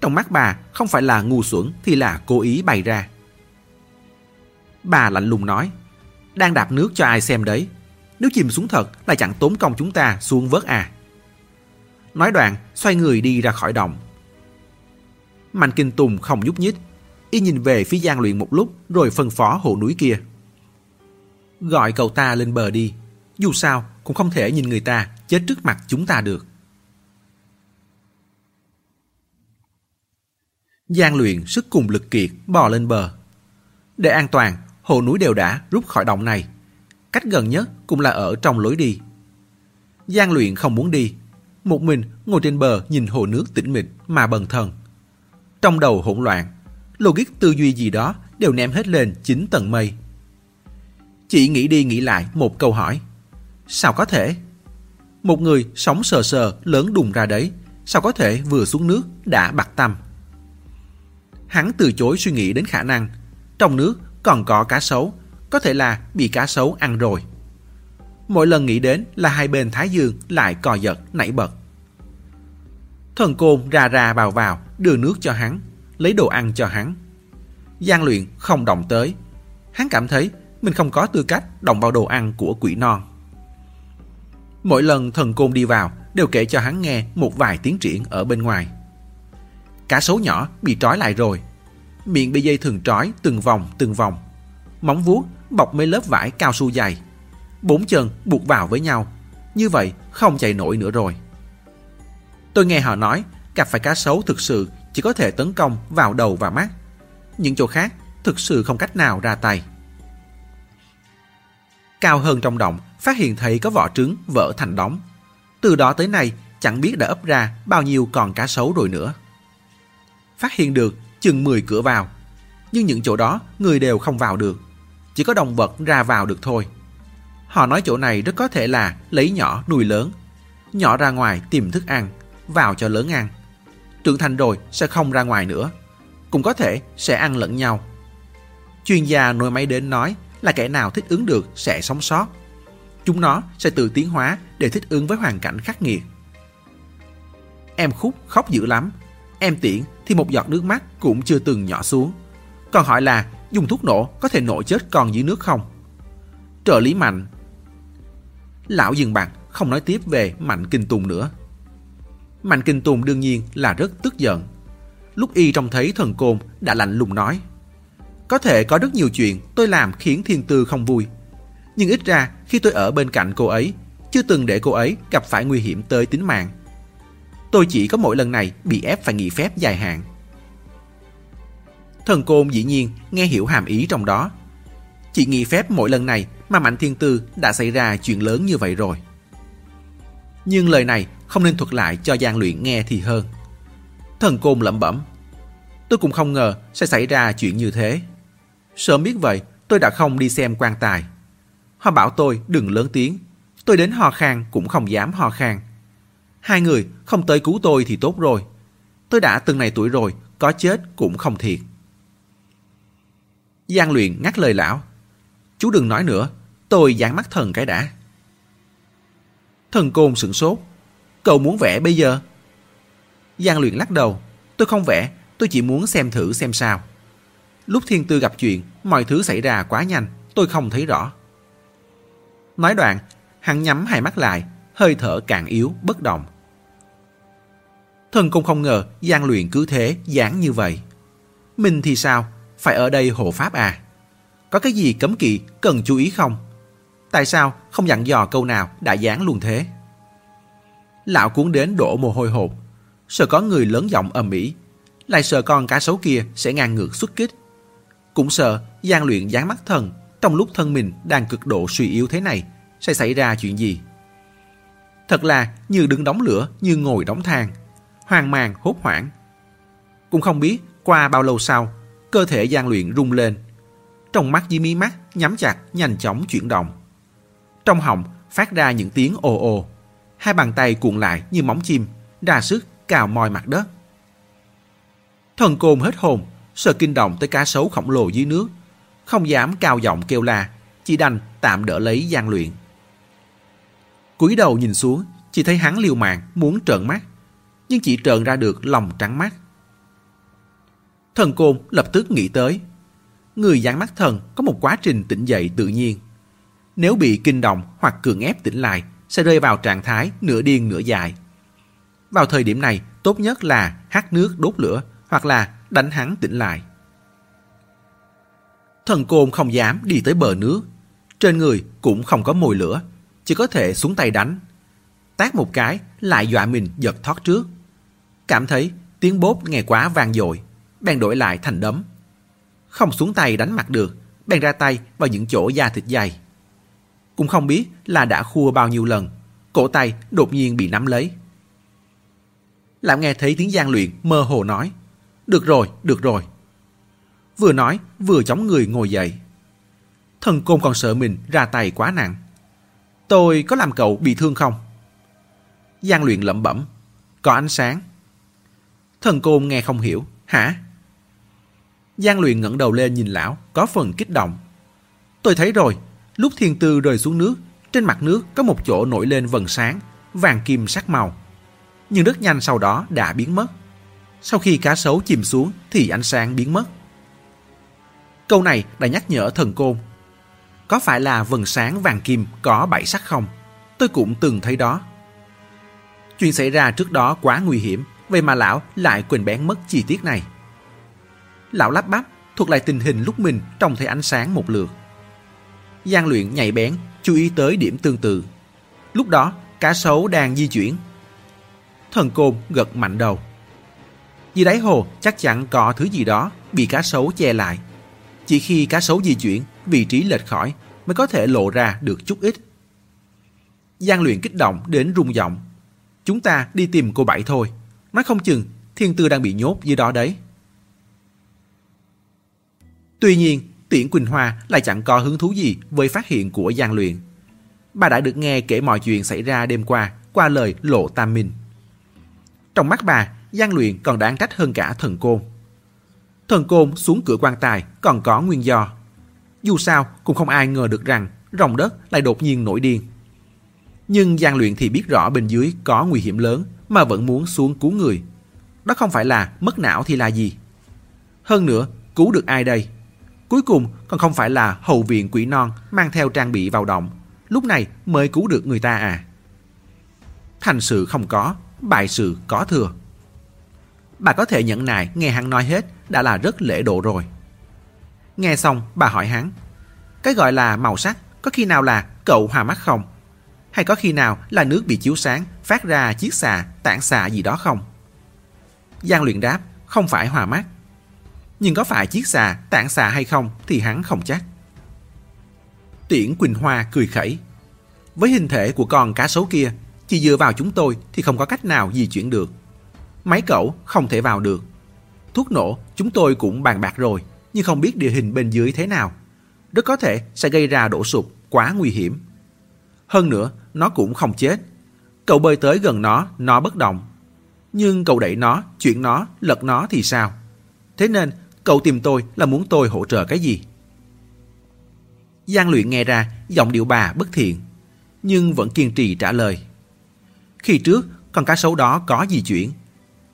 Trong mắt bà không phải là ngu xuẩn thì là cố ý bày ra. Bà lạnh lùng nói, đang đạp nước cho ai xem đấy. Nếu chìm xuống thật là chẳng tốn công chúng ta xuống vớt à. Nói đoạn, xoay người đi ra khỏi động. Mạnh Kinh Tùng không nhúc nhích. Y nhìn về phía gian Luyện một lúc rồi phân phó hộ núi kia. Gọi cậu ta lên bờ đi. Dù sao cũng không thể nhìn người ta chết trước mặt chúng ta được. Giang Luyện sức cùng lực kiệt bò lên bờ. Để an toàn, hồ núi đều đã rút khỏi động này. Cách gần nhất cũng là ở trong lối đi. Giang luyện không muốn đi. Một mình ngồi trên bờ nhìn hồ nước tĩnh mịch mà bần thần. Trong đầu hỗn loạn, logic tư duy gì đó đều ném hết lên chín tầng mây. Chỉ nghĩ đi nghĩ lại một câu hỏi. Sao có thể? Một người sống sờ sờ lớn đùng ra đấy, sao có thể vừa xuống nước đã bạc tâm? Hắn từ chối suy nghĩ đến khả năng trong nước còn có cá sấu, có thể là bị cá sấu ăn rồi. Mỗi lần nghĩ đến là hai bên thái dương lại cò giật nảy bật. Thần côn ra ra vào vào đưa nước cho hắn, lấy đồ ăn cho hắn. Giang luyện không động tới. Hắn cảm thấy mình không có tư cách động vào đồ ăn của quỷ non. Mỗi lần thần côn đi vào đều kể cho hắn nghe một vài tiến triển ở bên ngoài. Cá sấu nhỏ bị trói lại rồi. Miệng bị dây thường trói từng vòng từng vòng. Móng vuốt bọc mấy lớp vải cao su dày. Bốn chân buộc vào với nhau. Như vậy không chạy nổi nữa rồi. Tôi nghe họ nói cặp phải cá sấu thực sự chỉ có thể tấn công vào đầu và mắt. Những chỗ khác thực sự không cách nào ra tay. Cao hơn trong động, phát hiện thấy có vỏ trứng vỡ thành đống. Từ đó tới nay, chẳng biết đã ấp ra bao nhiêu con cá sấu rồi nữa. Phát hiện được chừng 10 cửa vào, nhưng những chỗ đó người đều không vào được. Chỉ có động vật ra vào được thôi. Họ nói chỗ này rất có thể là lấy nhỏ nuôi lớn. Nhỏ ra ngoài tìm thức ăn, vào cho lớn ăn. Trưởng thành rồi sẽ không ra ngoài nữa. Cũng có thể sẽ ăn lẫn nhau. Chuyên gia nuôi máy đến nói là kẻ nào thích ứng được sẽ sống sót. Chúng nó sẽ tự tiến hóa để thích ứng với hoàn cảnh khắc nghiệt. Em Khúc khóc dữ lắm. Em Tiễn thì một giọt nước mắt cũng chưa từng nhỏ xuống. Còn hỏi là dùng thuốc nổ có thể nổ chết con dưới nước không? Trợ lý Mạnh Lão dừng bạc không nói tiếp về Mạnh Kinh Tùng nữa. Mạnh Kinh Tùng đương nhiên là rất tức giận. Lúc y trông thấy thần côn đã lạnh lùng nói có thể có rất nhiều chuyện tôi làm khiến thiên tư không vui. Nhưng ít ra khi tôi ở bên cạnh cô ấy, chưa từng để cô ấy gặp phải nguy hiểm tới tính mạng. Tôi chỉ có mỗi lần này bị ép phải nghỉ phép dài hạn. Thần côn dĩ nhiên nghe hiểu hàm ý trong đó. Chỉ nghỉ phép mỗi lần này mà Mạnh Thiên Tư đã xảy ra chuyện lớn như vậy rồi. Nhưng lời này không nên thuật lại cho Giang Luyện nghe thì hơn. Thần côn lẩm bẩm. Tôi cũng không ngờ sẽ xảy ra chuyện như thế. Sớm biết vậy, tôi đã không đi xem quan tài. Họ bảo tôi đừng lớn tiếng. Tôi đến ho khan cũng không dám ho khan. Hai người không tới cứu tôi thì tốt rồi. Tôi đã từng này tuổi rồi, có chết cũng không thiệt. Giang luyện ngắt lời lão. Chú đừng nói nữa, tôi giãn mắt thần cái đã. Thần côn sửng sốt. Cậu muốn vẽ bây giờ? Giang luyện lắc đầu. Tôi không vẽ, tôi chỉ muốn xem thử xem sao. Lúc thiên tư gặp chuyện, mọi thứ xảy ra quá nhanh, tôi không thấy rõ. Nói đoạn, hắn nhắm hai mắt lại, hơi thở càng yếu, bất động. Thần cũng không ngờ gian luyện cứ thế, dáng như vậy. Mình thì sao? Phải ở đây hộ pháp à? Có cái gì cấm kỵ cần chú ý không? Tại sao không dặn dò câu nào đã dán luôn thế? Lão cuốn đến đổ mồ hôi hột, sợ có người lớn giọng ầm ĩ, lại sợ con cá sấu kia sẽ ngang ngược xuất kích, cũng sợ gian luyện dán mắt thần trong lúc thân mình đang cực độ suy yếu thế này sẽ xảy ra chuyện gì. Thật là như đứng đóng lửa như ngồi đóng than, hoang mang hốt hoảng. Cũng không biết qua bao lâu sau, cơ thể gian luyện rung lên. Trong mắt dưới mí mắt nhắm chặt nhanh chóng chuyển động. Trong họng phát ra những tiếng ồ ồ. Hai bàn tay cuộn lại như móng chim, ra sức cào mòi mặt đất. Thần côn hết hồn, sợ kinh động tới cá sấu khổng lồ dưới nước, không dám cao giọng kêu la, chỉ đành tạm đỡ lấy gian luyện. cúi đầu nhìn xuống, chỉ thấy hắn liều mạng muốn trợn mắt, nhưng chỉ trợn ra được lòng trắng mắt. Thần côn lập tức nghĩ tới, người dán mắt thần có một quá trình tỉnh dậy tự nhiên. Nếu bị kinh động hoặc cường ép tỉnh lại, sẽ rơi vào trạng thái nửa điên nửa dại. Vào thời điểm này, tốt nhất là hát nước đốt lửa hoặc là đánh hắn tỉnh lại. Thần côn không dám đi tới bờ nước, trên người cũng không có mồi lửa, chỉ có thể xuống tay đánh. Tát một cái lại dọa mình giật thoát trước. Cảm thấy tiếng bốp nghe quá vang dội, bèn đổi lại thành đấm. Không xuống tay đánh mặt được, bèn ra tay vào những chỗ da thịt dày. Cũng không biết là đã khua bao nhiêu lần, cổ tay đột nhiên bị nắm lấy. Lão nghe thấy tiếng gian luyện mơ hồ nói, được rồi, được rồi. Vừa nói, vừa chống người ngồi dậy. Thần côn còn sợ mình ra tay quá nặng. Tôi có làm cậu bị thương không? Giang luyện lẩm bẩm. Có ánh sáng. Thần côn nghe không hiểu. Hả? Giang luyện ngẩng đầu lên nhìn lão, có phần kích động. Tôi thấy rồi, lúc thiên tư rơi xuống nước, trên mặt nước có một chỗ nổi lên vần sáng, vàng kim sắc màu. Nhưng rất nhanh sau đó đã biến mất. Sau khi cá sấu chìm xuống thì ánh sáng biến mất. Câu này đã nhắc nhở thần côn. Có phải là vần sáng vàng kim có bảy sắc không? Tôi cũng từng thấy đó. Chuyện xảy ra trước đó quá nguy hiểm, vậy mà lão lại quên bén mất chi tiết này. Lão lắp bắp, thuật lại tình hình lúc mình trông thấy ánh sáng một lượt. Giang luyện nhạy bén, chú ý tới điểm tương tự. Lúc đó, cá sấu đang di chuyển. Thần côn gật mạnh đầu. Dưới đáy hồ chắc chắn có thứ gì đó bị cá sấu che lại. Chỉ khi cá sấu di chuyển, vị trí lệch khỏi mới có thể lộ ra được chút ít. Giang luyện kích động đến rung giọng. Chúng ta đi tìm cô Bảy thôi. Nói không chừng thiên tư đang bị nhốt dưới đó đấy. Tuy nhiên, Tiễn Quỳnh Hoa lại chẳng có hứng thú gì với phát hiện của Giang Luyện. Bà đã được nghe kể mọi chuyện xảy ra đêm qua qua lời Lộ Tam Minh. Trong mắt bà, Giang Luyện còn đáng trách hơn cả thần côn. Thần côn xuống cửa quan tài còn có nguyên do. Dù sao cũng không ai ngờ được rằng rồng đất lại đột nhiên nổi điên. Nhưng Giang Luyện thì biết rõ bên dưới có nguy hiểm lớn mà vẫn muốn xuống cứu người. Đó không phải là mất não thì là gì. Hơn nữa, cứu được ai đây? Cuối cùng còn không phải là hậu viện quỷ non mang theo trang bị vào động. Lúc này mới cứu được người ta à. Thành sự không có, bại sự có thừa. Bà có thể nhận nại nghe hắn nói hết đã là rất lễ độ rồi. Nghe xong bà hỏi hắn Cái gọi là màu sắc có khi nào là cậu hòa mắt không? Hay có khi nào là nước bị chiếu sáng phát ra chiếc xà, tản xà gì đó không? Giang luyện đáp không phải hòa mắt nhưng có phải chiếc xà tản xà hay không thì hắn không chắc. Tiễn Quỳnh Hoa cười khẩy. Với hình thể của con cá sấu kia, chỉ dựa vào chúng tôi thì không có cách nào di chuyển được. Máy cẩu không thể vào được. Thuốc nổ chúng tôi cũng bàn bạc rồi, nhưng không biết địa hình bên dưới thế nào. Rất có thể sẽ gây ra đổ sụp quá nguy hiểm. Hơn nữa, nó cũng không chết. Cậu bơi tới gần nó, nó bất động. Nhưng cậu đẩy nó, chuyển nó, lật nó thì sao? Thế nên Cậu tìm tôi là muốn tôi hỗ trợ cái gì? Giang luyện nghe ra giọng điệu bà bất thiện, nhưng vẫn kiên trì trả lời. Khi trước, con cá sấu đó có di chuyển.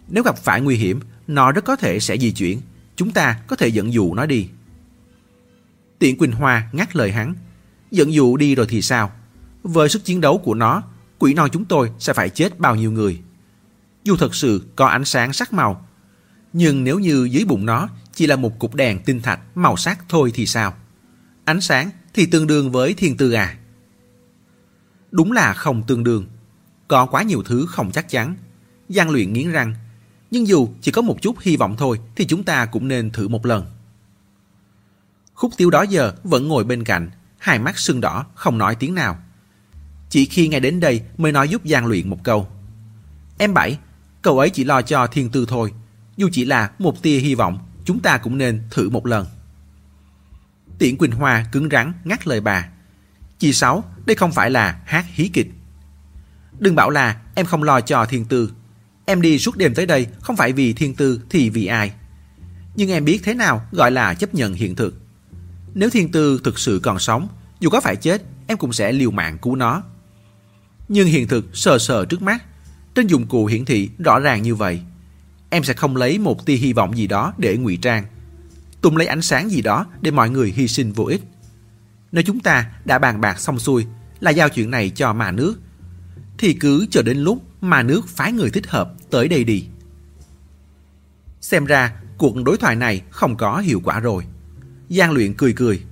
Nếu gặp phải nguy hiểm, nó rất có thể sẽ di chuyển. Chúng ta có thể dẫn dụ nó đi. Tiện Quỳnh Hoa ngắt lời hắn. Dẫn dụ đi rồi thì sao? Với sức chiến đấu của nó, quỷ non chúng tôi sẽ phải chết bao nhiêu người. Dù thật sự có ánh sáng sắc màu, nhưng nếu như dưới bụng nó chỉ là một cục đèn tinh thạch màu sắc thôi thì sao? Ánh sáng thì tương đương với thiên tư à? Đúng là không tương đương. Có quá nhiều thứ không chắc chắn. Giang luyện nghiến răng. Nhưng dù chỉ có một chút hy vọng thôi thì chúng ta cũng nên thử một lần. Khúc tiêu đó giờ vẫn ngồi bên cạnh, hai mắt sưng đỏ, không nói tiếng nào. Chỉ khi nghe đến đây mới nói giúp Giang luyện một câu. Em Bảy, cậu ấy chỉ lo cho thiên tư thôi. Dù chỉ là một tia hy vọng chúng ta cũng nên thử một lần. Tiễn Quỳnh Hoa cứng rắn ngắt lời bà. Chị Sáu, đây không phải là hát hí kịch. Đừng bảo là em không lo cho thiên tư. Em đi suốt đêm tới đây không phải vì thiên tư thì vì ai. Nhưng em biết thế nào gọi là chấp nhận hiện thực. Nếu thiên tư thực sự còn sống, dù có phải chết, em cũng sẽ liều mạng cứu nó. Nhưng hiện thực sờ sờ trước mắt, trên dụng cụ hiển thị rõ ràng như vậy em sẽ không lấy một tia hy vọng gì đó để ngụy trang. Tung lấy ánh sáng gì đó để mọi người hy sinh vô ích. Nếu chúng ta đã bàn bạc xong xuôi là giao chuyện này cho mà nước, thì cứ chờ đến lúc mà nước phái người thích hợp tới đây đi. Xem ra cuộc đối thoại này không có hiệu quả rồi. Giang luyện cười cười.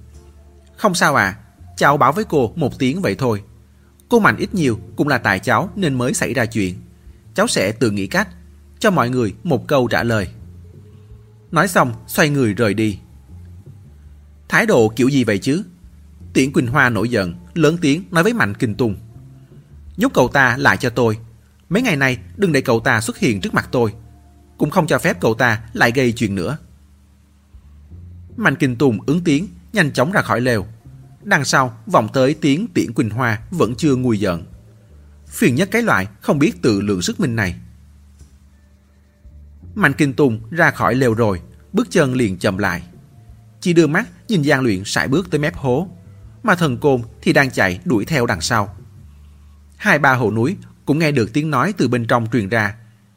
Không sao à, cháu bảo với cô một tiếng vậy thôi. Cô Mạnh ít nhiều cũng là tại cháu nên mới xảy ra chuyện. Cháu sẽ tự nghĩ cách cho mọi người một câu trả lời. Nói xong, xoay người rời đi. Thái độ kiểu gì vậy chứ? Tiễn Quỳnh Hoa nổi giận, lớn tiếng nói với Mạnh Kinh Tùng. "Giúp cậu ta lại cho tôi. Mấy ngày nay đừng để cậu ta xuất hiện trước mặt tôi. Cũng không cho phép cậu ta lại gây chuyện nữa. Mạnh Kinh Tùng ứng tiếng, nhanh chóng ra khỏi lều. Đằng sau vòng tới tiếng Tiễn Quỳnh Hoa vẫn chưa nguôi giận. Phiền nhất cái loại không biết tự lượng sức mình này. Mạnh Kinh Tùng ra khỏi lều rồi, bước chân liền chậm lại. Chỉ đưa mắt nhìn Giang Luyện sải bước tới mép hố, mà thần côn thì đang chạy đuổi theo đằng sau. Hai ba hộ núi cũng nghe được tiếng nói từ bên trong truyền ra,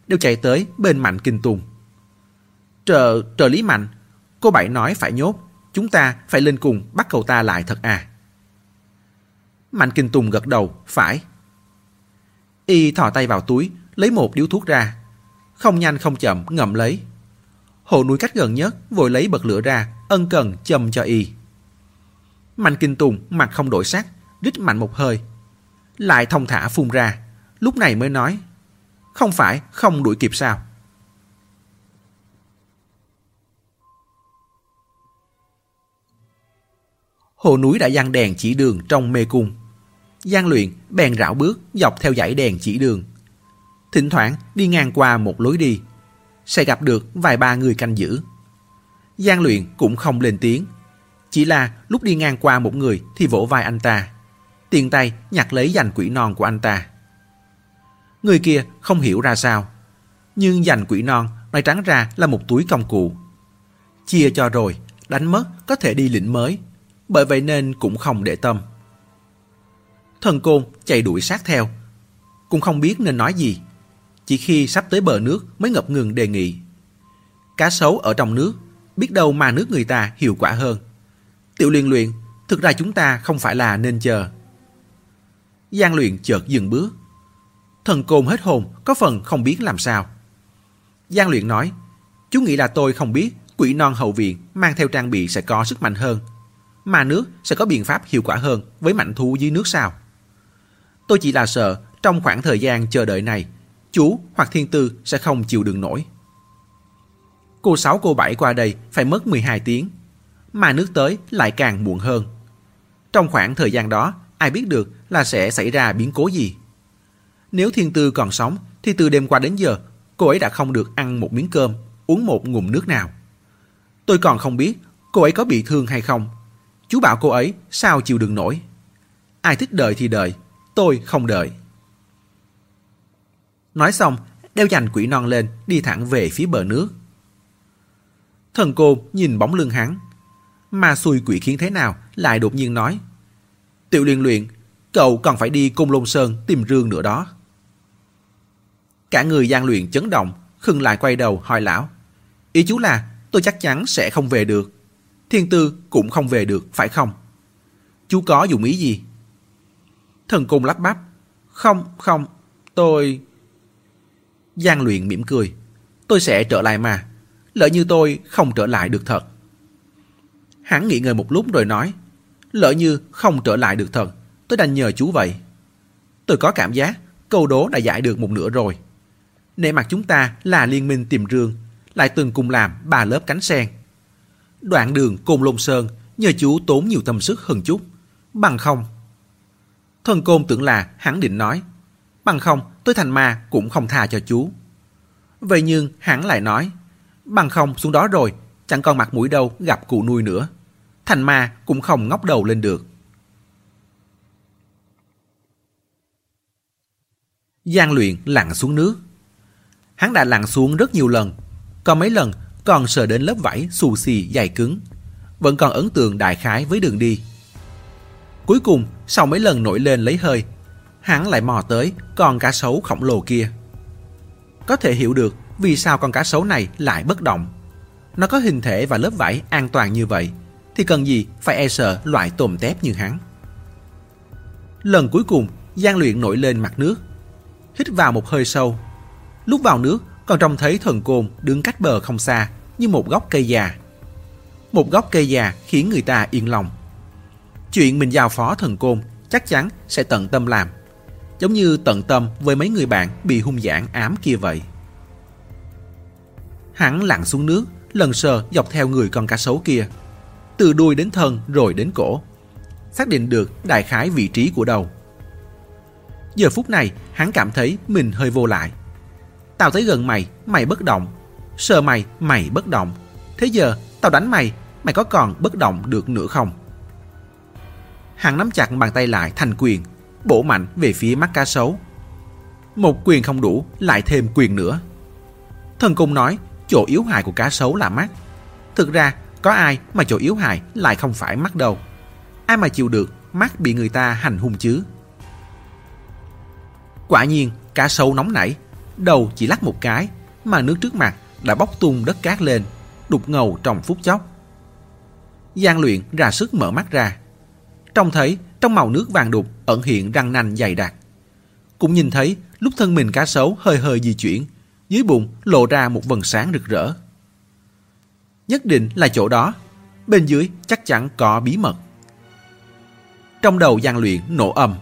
đều chạy tới bên Mạnh Kinh Tùng. Trợ, trợ lý Mạnh, cô Bảy nói phải nhốt, chúng ta phải lên cùng bắt cậu ta lại thật à. Mạnh Kinh Tùng gật đầu, phải. Y thò tay vào túi, lấy một điếu thuốc ra. Không nhanh không chậm ngậm lấy. hồ núi cách gần nhất vội lấy bật lửa ra, ân cần châm cho Y. Mạnh Kinh Tùng mặt không đổi sắc, rít mạnh một hơi. Lại thông thả phun ra, lúc này mới nói. Không phải không đuổi kịp sao? Hồ núi đã giăng đèn chỉ đường trong mê cung. Giang luyện bèn rảo bước dọc theo dãy đèn chỉ đường. Thỉnh thoảng đi ngang qua một lối đi, sẽ gặp được vài ba người canh giữ. Giang luyện cũng không lên tiếng, chỉ là lúc đi ngang qua một người thì vỗ vai anh ta, tiền tay nhặt lấy dành quỷ non của anh ta. Người kia không hiểu ra sao, nhưng dành quỷ non nói trắng ra là một túi công cụ. Chia cho rồi, đánh mất có thể đi lĩnh mới, bởi vậy nên cũng không để tâm. Thần côn chạy đuổi sát theo, cũng không biết nên nói gì. Chỉ khi sắp tới bờ nước mới ngập ngừng đề nghị. Cá sấu ở trong nước, biết đâu mà nước người ta hiệu quả hơn. Tiểu liên luyện, thực ra chúng ta không phải là nên chờ. Giang luyện chợt dừng bước. Thần côn hết hồn, có phần không biết làm sao. Giang luyện nói, chú nghĩ là tôi không biết quỷ non hậu viện mang theo trang bị sẽ có sức mạnh hơn. Mà nước sẽ có biện pháp hiệu quả hơn với mạnh thú dưới nước sao? Tôi chỉ là sợ trong khoảng thời gian chờ đợi này, chú hoặc thiên tư sẽ không chịu đựng nổi. Cô sáu cô bảy qua đây phải mất 12 tiếng, mà nước tới lại càng muộn hơn. Trong khoảng thời gian đó, ai biết được là sẽ xảy ra biến cố gì. Nếu thiên tư còn sống, thì từ đêm qua đến giờ, cô ấy đã không được ăn một miếng cơm, uống một ngụm nước nào. Tôi còn không biết cô ấy có bị thương hay không. Chú bảo cô ấy sao chịu đựng nổi. Ai thích đợi thì đợi, tôi không đợi. Nói xong, đeo dành quỷ non lên, đi thẳng về phía bờ nước. Thần cô nhìn bóng lưng hắn. Mà xui quỷ khiến thế nào, lại đột nhiên nói. Tiểu liên luyện, cậu còn phải đi cung lôn sơn tìm rương nữa đó. Cả người gian luyện chấn động, khưng lại quay đầu hỏi lão. Ý chú là tôi chắc chắn sẽ không về được. Thiên tư cũng không về được, phải không? Chú có dùng ý gì? Thần cung lắp bắp. Không, không, tôi... Giang luyện mỉm cười. Tôi sẽ trở lại mà. Lỡ như tôi không trở lại được thật. Hắn nghĩ ngợi một lúc rồi nói. Lỡ như không trở lại được thật, tôi đành nhờ chú vậy. Tôi có cảm giác câu đố đã giải được một nửa rồi. Nể mặt chúng ta là liên minh tìm rương, lại từng cùng làm ba lớp cánh sen. Đoạn đường Côn Lôn Sơn nhờ chú tốn nhiều tâm sức hơn chút. Bằng không. Thần côn tưởng là hắn định nói. Bằng không tôi thành ma cũng không tha cho chú. Vậy nhưng hắn lại nói. Bằng không xuống đó rồi chẳng còn mặt mũi đâu gặp cụ nuôi nữa. Thành ma cũng không ngóc đầu lên được. Giang luyện lặn xuống nước. Hắn đã lặn xuống rất nhiều lần, có mấy lần còn sờ đến lớp vải xù xì dày cứng, vẫn còn ấn tượng đại khái với đường đi. Cuối cùng, sau mấy lần nổi lên lấy hơi, hắn lại mò tới con cá sấu khổng lồ kia. Có thể hiểu được vì sao con cá sấu này lại bất động. Nó có hình thể và lớp vải an toàn như vậy, thì cần gì phải e sợ loại tôm tép như hắn. Lần cuối cùng, Giang Luyện nổi lên mặt nước, hít vào một hơi sâu. Lúc vào nước, còn trông thấy thần côn đứng cách bờ không xa, như một gốc cây già. Một gốc cây già khiến người ta yên lòng. Chuyện mình giao phó thần côn chắc chắn sẽ tận tâm làm. Giống như tận tâm với mấy người bạn bị hung giảng ám kia vậy. Hắn lặn xuống nước, lần sờ dọc theo người con cá sấu kia. từ đuôi đến thân rồi đến cổ. Xác định được đại khái vị trí của đầu. Giờ phút này, hắn cảm thấy mình hơi vô lại. Tao tới gần mày, mày bất động. Sờ mày, mày bất động. Thế giờ, tao đánh mày, mày có còn bất động được nữa không? Hắn nắm chặt bàn tay lại thành quyền, bổ mạnh về phía mắt cá sấu. Một quyền không đủ, lại thêm quyền nữa. Thần cung nói, chỗ yếu hại của cá sấu là mắt. Thực ra, có ai mà chỗ yếu hại lại không phải mắt đâu. Ai mà chịu được mắt bị người ta hành hung chứ? Quả nhiên, cá sấu nóng nảy, đầu chỉ lắc một cái, mà nước trước mặt đã bốc tung đất cát lên, đục ngầu trong phút chốc. Giang luyện ra sức mở mắt ra. Trông thấy trong màu nước vàng đục ẩn hiện răng nanh dày đặc. Cũng nhìn thấy lúc thân mình cá sấu hơi hơi di chuyển, dưới bụng lộ ra một vần sáng rực rỡ. Nhất định là chỗ đó, bên dưới chắc chắn có bí mật. Trong đầu gian luyện nổ âm.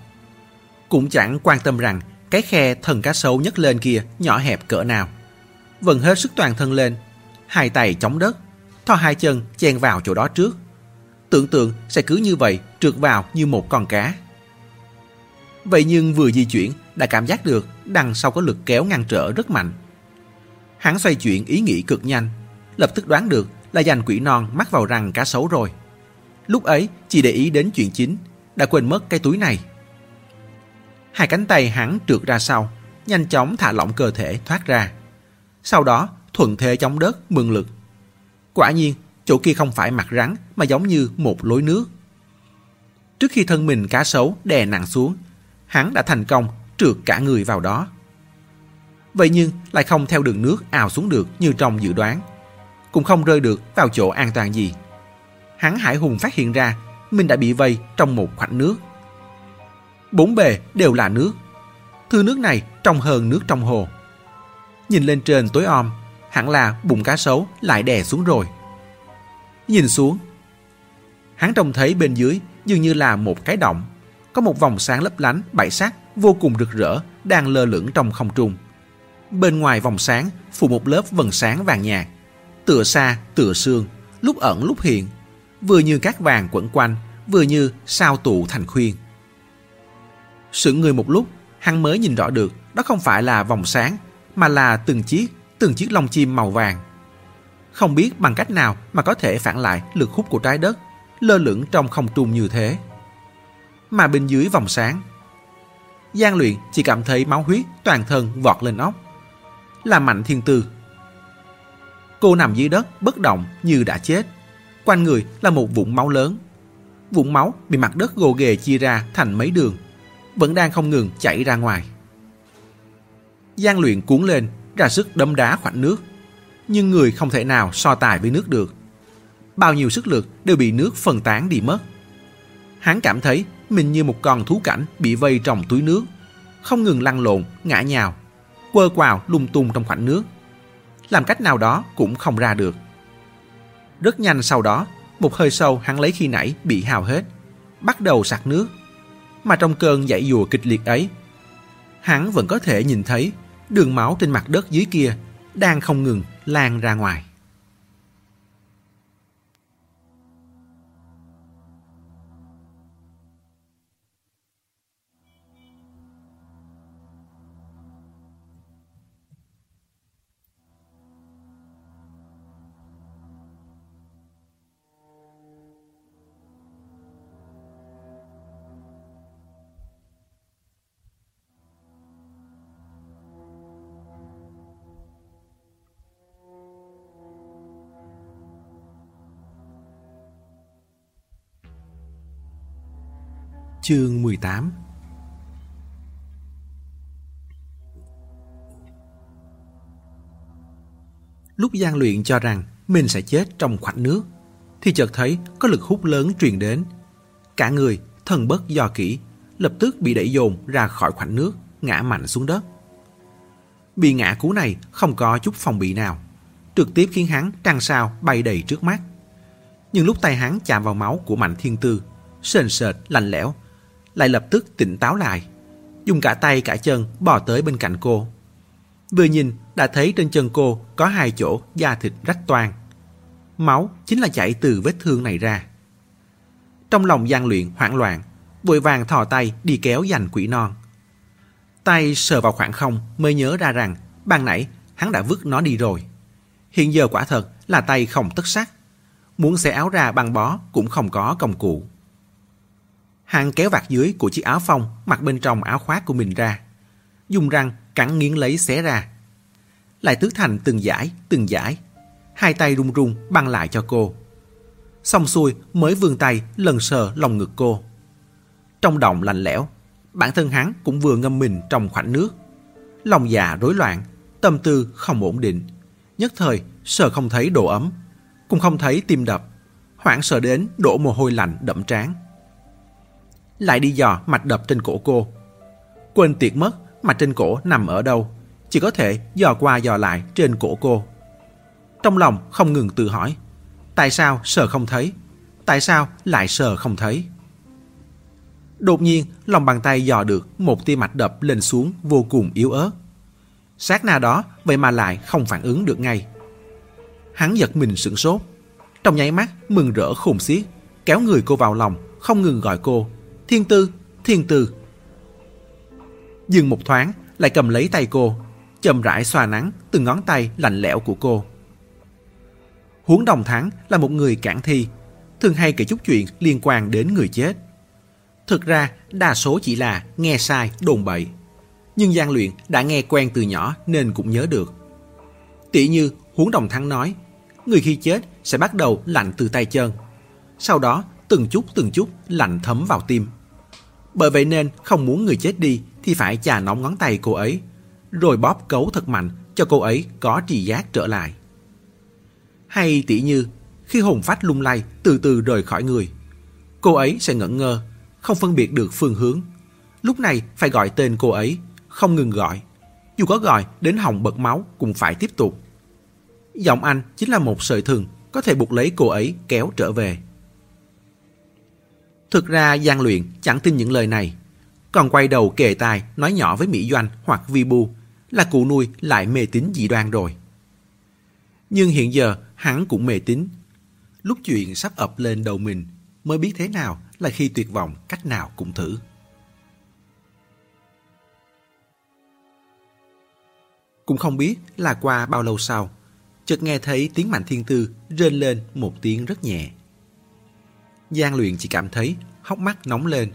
Cũng chẳng quan tâm rằng cái khe thần cá sấu nhấc lên kia nhỏ hẹp cỡ nào. Vần hết sức toàn thân lên, hai tay chống đất, thò hai chân chen vào chỗ đó trước. Tưởng tượng sẽ cứ như vậy trượt vào như một con cá. Vậy nhưng vừa di chuyển đã cảm giác được đằng sau có lực kéo ngăn trở rất mạnh. Hắn xoay chuyển ý nghĩ cực nhanh, lập tức đoán được là dành quỷ non mắc vào răng cá sấu rồi. Lúc ấy chỉ để ý đến chuyện chính, đã quên mất cái túi này. Hai cánh tay hắn trượt ra sau, nhanh chóng thả lỏng cơ thể thoát ra. Sau đó thuận thế chống đất mượn lực. Quả nhiên, chỗ kia không phải mặt rắn mà giống như một lối nước. Trước khi thân mình cá sấu đè nặng xuống, hắn đã thành công trượt cả người vào đó. Vậy nhưng lại không theo đường nước ào xuống được như trong dự đoán. Cũng không rơi được vào chỗ an toàn gì. Hắn hải hùng phát hiện ra mình đã bị vây trong một khoảnh nước. Bốn bề đều là nước. Thứ nước này trong hơn nước trong hồ. Nhìn lên trên tối om, hẳn là bụng cá sấu lại đè xuống rồi. Nhìn xuống, hắn trông thấy bên dưới dường như là một cái động, có một vòng sáng lấp lánh bảy sắc vô cùng rực rỡ đang lơ lửng trong không trung. Bên ngoài vòng sáng phủ một lớp vầng sáng vàng nhạt, tựa xa tựa xương, lúc ẩn lúc hiện, vừa như cát vàng quẩn quanh, vừa như sao tụ thành khuyên. Sững người một lúc, hắn mới nhìn rõ được đó không phải là vòng sáng, mà là từng chiếc, từng chiếc lông chim màu vàng. Không biết bằng cách nào mà có thể phản lại lực hút của trái đất, lơ lửng trong không trung như thế. Mà bên dưới vòng sáng, Giang luyện chỉ cảm thấy máu huyết toàn thân vọt lên óc. Là mạnh thiên tư. Cô nằm dưới đất bất động như đã chết. Quanh người là một vũng máu lớn. Vũng máu bị mặt đất gồ ghề chia ra thành mấy đường. Vẫn đang không ngừng chảy ra ngoài. Giang luyện cuốn lên, ra sức đấm đá khoảnh nước. Nhưng người không thể nào so tài với nước được. Bao nhiêu sức lực đều bị nước phân tán đi mất. Hắn cảm thấy mình như một con thú cảnh bị vây trong túi nước, không ngừng lăn lộn, ngã nhào, quơ quào lung tung trong khoảnh nước. Làm cách nào đó cũng không ra được. Rất nhanh sau đó, một hơi sâu hắn lấy khi nãy bị hào hết, bắt đầu sặc nước. Mà trong cơn dãy dùa kịch liệt ấy, hắn vẫn có thể nhìn thấy đường máu trên mặt đất dưới kia đang không ngừng lan ra ngoài. Chương 18 Lúc gian luyện cho rằng mình sẽ chết trong khoảnh nước, thì chợt thấy có lực hút lớn truyền đến. Cả người, thần bất do kỹ, lập tức bị đẩy dồn ra khỏi khoảnh nước, ngã mạnh xuống đất. Bị ngã cú này không có chút phòng bị nào, trực tiếp khiến hắn trăng sao bay đầy trước mắt. Nhưng lúc tay hắn chạm vào máu của Mạnh Thiên Tư, sền sệt, lạnh lẽo, lại lập tức tỉnh táo lại, dùng cả tay cả chân bò tới bên cạnh cô. Vừa nhìn đã thấy trên chân cô có hai chỗ da thịt rách toang. Máu chính là chảy từ vết thương này ra. Trong lòng gian luyện hoảng loạn, vội vàng thò tay đi kéo giành quỷ non. Tay sờ vào khoảng không mới nhớ ra rằng ban nãy hắn đã vứt nó đi rồi. Hiện giờ quả thật là tay không tất sắc. Muốn xẻ áo ra băng bó cũng không có công cụ. Hắn kéo vạt dưới của chiếc áo phong mặc bên trong áo khoác của mình ra. Dùng răng cắn nghiến lấy xé ra. Lại tước thành từng giải, từng giải. Hai tay run run băng lại cho cô. Xong xuôi mới vươn tay lần sờ lòng ngực cô. Trong động lạnh lẽo, bản thân hắn cũng vừa ngâm mình trong khoảnh nước. Lòng dạ rối loạn, tâm tư không ổn định. Nhất thời sợ không thấy độ ấm, cũng không thấy tim đập. Hoảng sợ đến đổ mồ hôi lạnh đậm trán. Lại đi dò mạch đập trên cổ cô. Quên tiệt mất mạch trên cổ nằm ở đâu. Chỉ có thể dò qua dò lại trên cổ cô. Trong lòng không ngừng tự hỏi. Tại sao sờ không thấy? Tại sao lại sờ không thấy? Đột nhiên, lòng bàn tay dò được một tia mạch đập lên xuống vô cùng yếu ớt. Sát na đó, vậy mà lại không phản ứng được ngay. Hắn giật mình sửng sốt. Trong nháy mắt, mừng rỡ khùng xiết, kéo người cô vào lòng, không ngừng gọi cô. Thiên tư, thiên tư. Dừng một thoáng, lại cầm lấy tay cô, chậm rãi xoa nắng từng ngón tay lạnh lẽo của cô. Huống đồng thắng là một người cản thi, thường hay kể chút chuyện liên quan đến người chết. Thực ra, đa số chỉ là nghe sai, đồn bậy. Nhưng gian Luyện đã nghe quen từ nhỏ nên cũng nhớ được. Tỷ như Huống Đồng Thắng nói, người khi chết sẽ bắt đầu lạnh từ tay chân. Sau đó, từng chút từng chút lạnh thấm vào tim. Bởi vậy nên không muốn người chết đi thì phải chà nóng ngón tay cô ấy, rồi bóp cấu thật mạnh cho cô ấy có trì giác trở lại. Hay tỷ như, khi hồn phách lung lay từ từ rời khỏi người, cô ấy sẽ ngẩn ngơ, không phân biệt được phương hướng. Lúc này phải gọi tên cô ấy, không ngừng gọi. Dù có gọi đến hồng bật máu cũng phải tiếp tục. Giọng anh chính là một sợi thừng có thể buộc lấy cô ấy kéo trở về. Thực ra Giang Luyện chẳng tin những lời này. Còn quay đầu kề tai nói nhỏ với Mỹ Doanh hoặc Vi Bu là cụ nuôi lại mê tín dị đoan rồi. Nhưng hiện giờ hắn cũng mê tín. Lúc chuyện sắp ập lên đầu mình mới biết thế nào là khi tuyệt vọng cách nào cũng thử. Cũng không biết là qua bao lâu sau, chợt nghe thấy tiếng Mạnh Thiên Tư rên lên một tiếng rất nhẹ. Giang luyện chỉ cảm thấy hốc mắt nóng lên,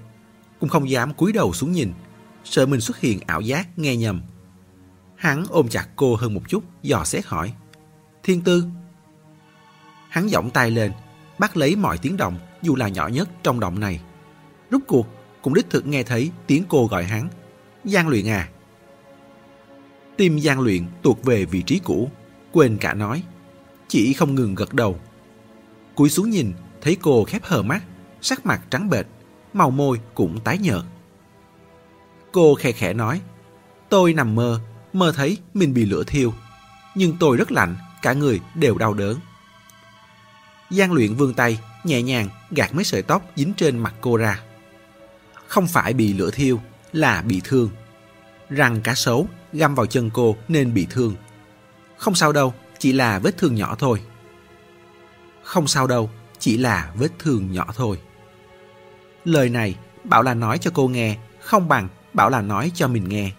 cũng không dám cúi đầu xuống nhìn, sợ mình xuất hiện ảo giác nghe nhầm. Hắn ôm chặt cô hơn một chút, dò xét hỏi. Thiên Tư. Hắn giọng tay lên, bắt lấy mọi tiếng động dù là nhỏ nhất trong động này. Rút cuộc cũng đích thực nghe thấy tiếng cô gọi hắn. Giang luyện à. Tim Giang luyện tuột về vị trí cũ, quên cả nói. Chỉ không ngừng gật đầu. Cúi xuống nhìn, thấy cô khép hờ mắt, sắc mặt trắng bệch, màu môi cũng tái nhợt. Cô khẽ khẽ nói, tôi nằm mơ, mơ thấy mình bị lửa thiêu. Nhưng tôi rất lạnh, cả người đều đau đớn. Giang luyện vươn tay, nhẹ nhàng gạt mấy sợi tóc dính trên mặt cô ra. Không phải bị lửa thiêu, là bị thương. Răng cá sấu găm vào chân cô nên bị thương. Không sao đâu, chỉ là vết thương nhỏ thôi. Không sao đâu, chỉ là vết thương nhỏ thôi. Lời này bảo là nói cho cô nghe, không bằng bảo là nói cho mình nghe.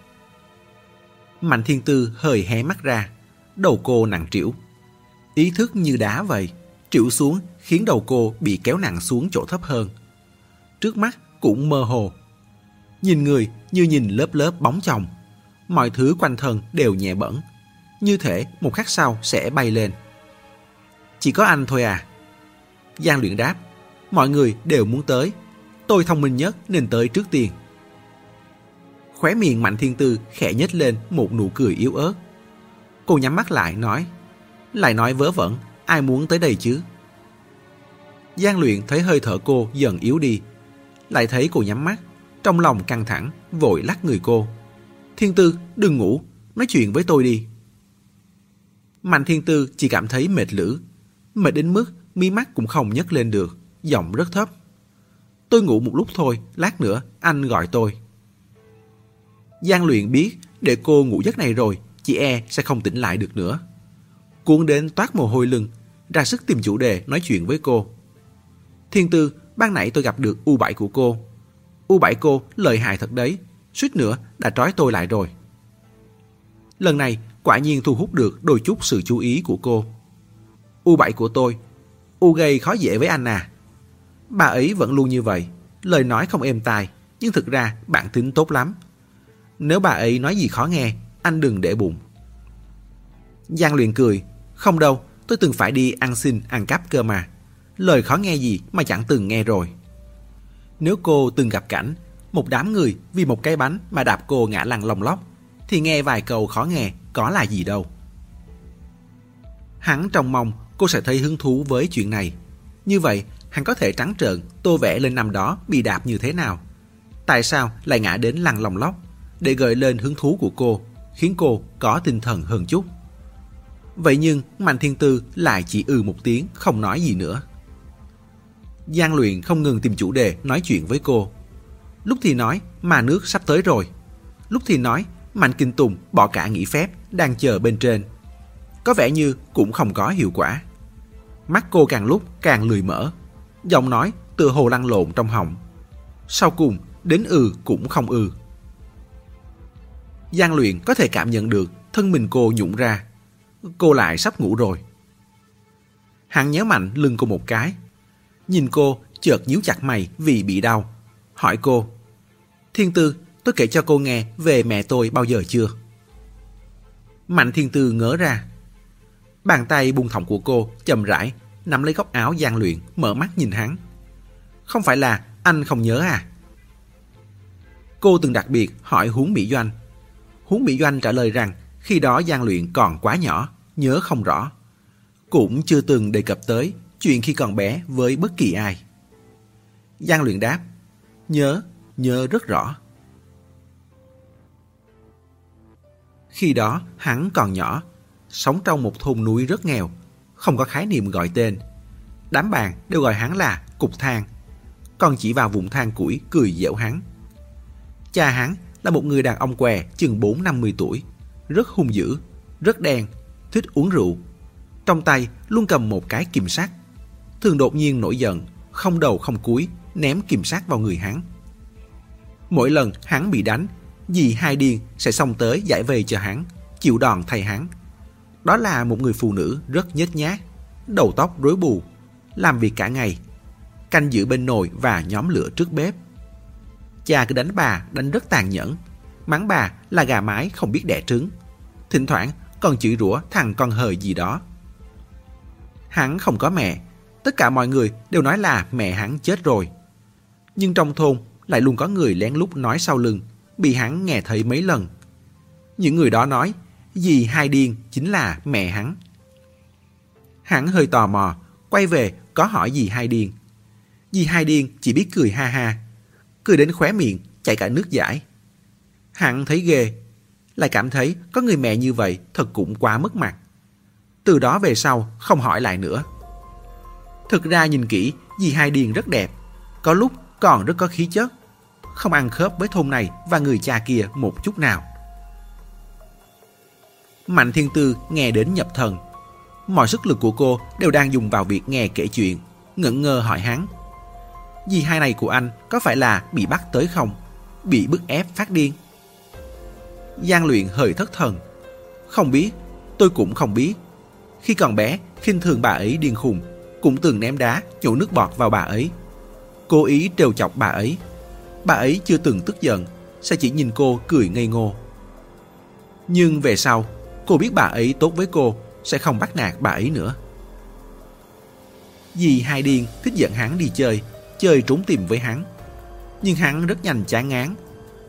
Mạnh thiên tư hơi hé mắt ra, đầu cô nặng trĩu. Ý thức như đá vậy, trĩu xuống khiến đầu cô bị kéo nặng xuống chỗ thấp hơn. Trước mắt cũng mơ hồ. Nhìn người như nhìn lớp lớp bóng chồng. Mọi thứ quanh thân đều nhẹ bẩn. Như thể một khắc sau sẽ bay lên. Chỉ có anh thôi à? Giang luyện đáp. Mọi người đều muốn tới. Tôi thông minh nhất nên tới trước tiên. Khóe miệng Mạnh Thiên Tư khẽ nhếch lên một nụ cười yếu ớt. Cô nhắm mắt lại nói. Lại nói vớ vẩn, ai muốn tới đây chứ? Giang luyện thấy hơi thở cô dần yếu đi. Lại thấy cô nhắm mắt, trong lòng căng thẳng, vội lắc người cô. Thiên Tư, đừng ngủ, nói chuyện với tôi đi. Mạnh Thiên Tư chỉ cảm thấy mệt lử. Mệt đến mức mi mắt cũng không nhấc lên được, giọng rất thấp. Tôi ngủ một lúc thôi, lát nữa anh gọi tôi. Giang luyện biết để cô ngủ giấc này rồi, chị e sẽ không tỉnh lại được nữa. Cuốn đến toát mồ hôi lưng, ra sức tìm chủ đề nói chuyện với cô. Thiên Tư, ban nãy tôi gặp được U7 của cô. U7 cô lợi hại thật đấy, suýt nữa đã trói tôi lại rồi. Lần này quả nhiên thu hút được đôi chút sự chú ý của cô. U7 của tôi, U gây khó dễ với anh à. Bà ấy vẫn luôn như vậy, lời nói không êm tai, nhưng thực ra bạn tính tốt lắm. Nếu bà ấy nói gì khó nghe, anh đừng để bụng. Giang luyện cười, không đâu, tôi từng phải đi ăn xin, ăn cắp cơ mà. Lời khó nghe gì mà chẳng từng nghe rồi. Nếu cô từng gặp cảnh, một đám người vì một cái bánh mà đạp cô ngã lăn lòng lóc, thì nghe vài câu khó nghe có là gì đâu. Hắn trông mong cô sẽ thấy hứng thú với chuyện này. Như vậy, hắn có thể trắng trợn tô vẽ lên năm đó bị đạp như thế nào. Tại sao lại ngã đến lăn lòng lóc để gợi lên hứng thú của cô, khiến cô có tinh thần hơn chút. Vậy nhưng Mạnh Thiên Tư lại chỉ ừ một tiếng, không nói gì nữa. Giang luyện không ngừng tìm chủ đề nói chuyện với cô. Lúc thì nói mà nước sắp tới rồi. Lúc thì nói Mạnh Kinh Tùng bỏ cả nghỉ phép đang chờ bên trên. Có vẻ như cũng không có hiệu quả. Mắt cô càng lúc càng lười mở. Giọng nói tựa hồ lăn lộn trong họng. Sau cùng đến ừ cũng không ừ. Giang luyện có thể cảm nhận được thân mình cô nhũng ra. Cô lại sắp ngủ rồi. Hắn nhéo mạnh lưng cô một cái. Nhìn cô chợt nhíu chặt mày vì bị đau. Hỏi cô. Thiên Tư, tôi kể cho cô nghe về mẹ tôi bao giờ chưa? Mạnh Thiên Tư ngỡ ra. Bàn tay buông thõng của cô chậm rãi nắm lấy góc áo Giang Luyện mở mắt nhìn hắn. Không phải là anh không nhớ à? Cô từng đặc biệt hỏi Huống Mỹ Doanh. Huống Mỹ Doanh trả lời rằng khi đó Giang Luyện còn quá nhỏ, nhớ không rõ. Cũng chưa từng đề cập tới chuyện khi còn bé với bất kỳ ai. Giang Luyện đáp, nhớ, nhớ rất rõ. Khi đó hắn còn nhỏ, sống trong một thôn núi rất nghèo, không có khái niệm gọi tên. Đám bạn đều gọi hắn là Cục Thang, còn chỉ vào vùng than củi cười dẻo hắn. Cha hắn là một người đàn ông què chừng 4-50 tuổi, rất hung dữ, rất đen, thích uống rượu. Trong tay luôn cầm một cái kìm sắt. Thường đột nhiên nổi giận, không đầu không cuối, ném kìm sắt vào người hắn. Mỗi lần hắn bị đánh, dì hai điên sẽ xông tới giải về cho hắn, chịu đòn thay hắn. Đó là một người phụ nữ rất nhếch nhác, đầu tóc rối bù, làm việc cả ngày, canh giữ bên nồi và nhóm lửa trước bếp. Cha cứ đánh bà, đánh rất tàn nhẫn, mắng bà là gà mái không biết đẻ trứng. Thỉnh thoảng còn chửi rủa thằng con hời gì đó. Hắn không có mẹ, tất cả mọi người đều nói là mẹ hắn chết rồi. Nhưng trong thôn lại luôn có người lén lút nói sau lưng, bị hắn nghe thấy mấy lần. Những người đó nói, dì hai điên chính là mẹ hắn. Hắn hơi tò mò, quay về có hỏi dì hai điên. Dì hai điên chỉ biết cười ha ha, cười đến khóe miệng, chảy cả nước giải. Hắn thấy ghê, lại cảm thấy có người mẹ như vậy thật cũng quá mất mặt. Từ đó về sau không hỏi lại nữa. Thực ra nhìn kỹ, dì Hai Điền rất đẹp, có lúc còn rất có khí chất, không ăn khớp với thôn này và người cha kia một chút nào. Mạnh Thiên Tư nghe đến nhập thần. Mọi sức lực của cô đều đang dùng vào việc nghe kể chuyện, ngẩn ngơ hỏi hắn. Dì hai này của anh có phải là bị bắt tới không? Bị bức ép phát điên? Giang luyện hơi thất thần. Không biết, tôi cũng không biết. Khi còn bé, khinh thường bà ấy điên khùng, cũng từng ném đá, nhổ nước bọt vào bà ấy. Cố ý trêu chọc bà ấy. Bà ấy chưa từng tức giận, sẽ chỉ nhìn cô cười ngây ngô. Nhưng về sau, cô biết bà ấy tốt với cô, sẽ không bắt nạt bà ấy nữa. Dì hai điên thích dẫn hắn đi chơi, chơi trốn tìm với hắn. Nhưng hắn rất nhanh chán ngán,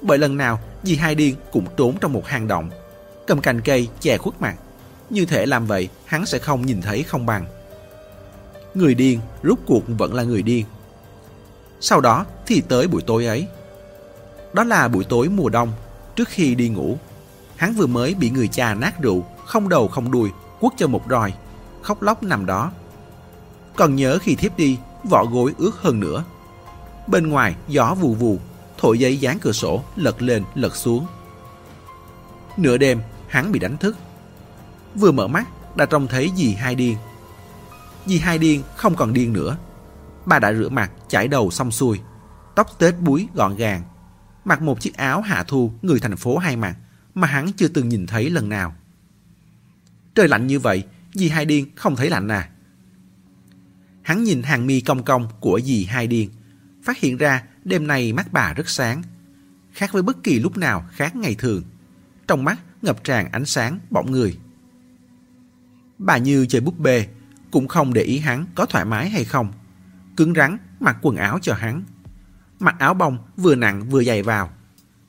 bởi lần nào dì hai điên cũng trốn trong một hang động, cầm cành cây che khuất mặt. Như thể làm vậy hắn sẽ không nhìn thấy không bằng. Người điên rút cuộc vẫn là người điên. Sau đó thì tới buổi tối ấy. Đó là buổi tối mùa đông, trước khi đi ngủ. Hắn vừa mới bị người cha nát rượu, không đầu không đuôi, quất cho một roi, khóc lóc nằm đó. Còn nhớ khi thiếp đi, vỏ gối ướt hơn nữa. Bên ngoài gió vù vù, thổi giấy dán cửa sổ, lật lên lật xuống. Nửa đêm, hắn bị đánh thức. Vừa mở mắt, đã trông thấy dì hai điên. Dì hai điên không còn điên nữa. Bà đã rửa mặt, chải đầu xong xuôi. Tóc tết búi gọn gàng. Mặc một chiếc áo hạ thu người thành phố hay mặt mà hắn chưa từng nhìn thấy lần nào. Trời lạnh như vậy, dì hai điên không thấy lạnh à. Hắn nhìn hàng mi cong cong của dì hai điên, phát hiện ra đêm nay mắt bà rất sáng, khác với bất kỳ lúc nào khác ngày thường. Trong mắt ngập tràn ánh sáng bỗng người. Bà như chơi búp bê, cũng không để ý hắn có thoải mái hay không. Cứng rắn mặc quần áo cho hắn. Mặc áo bông vừa nặng vừa dày vào.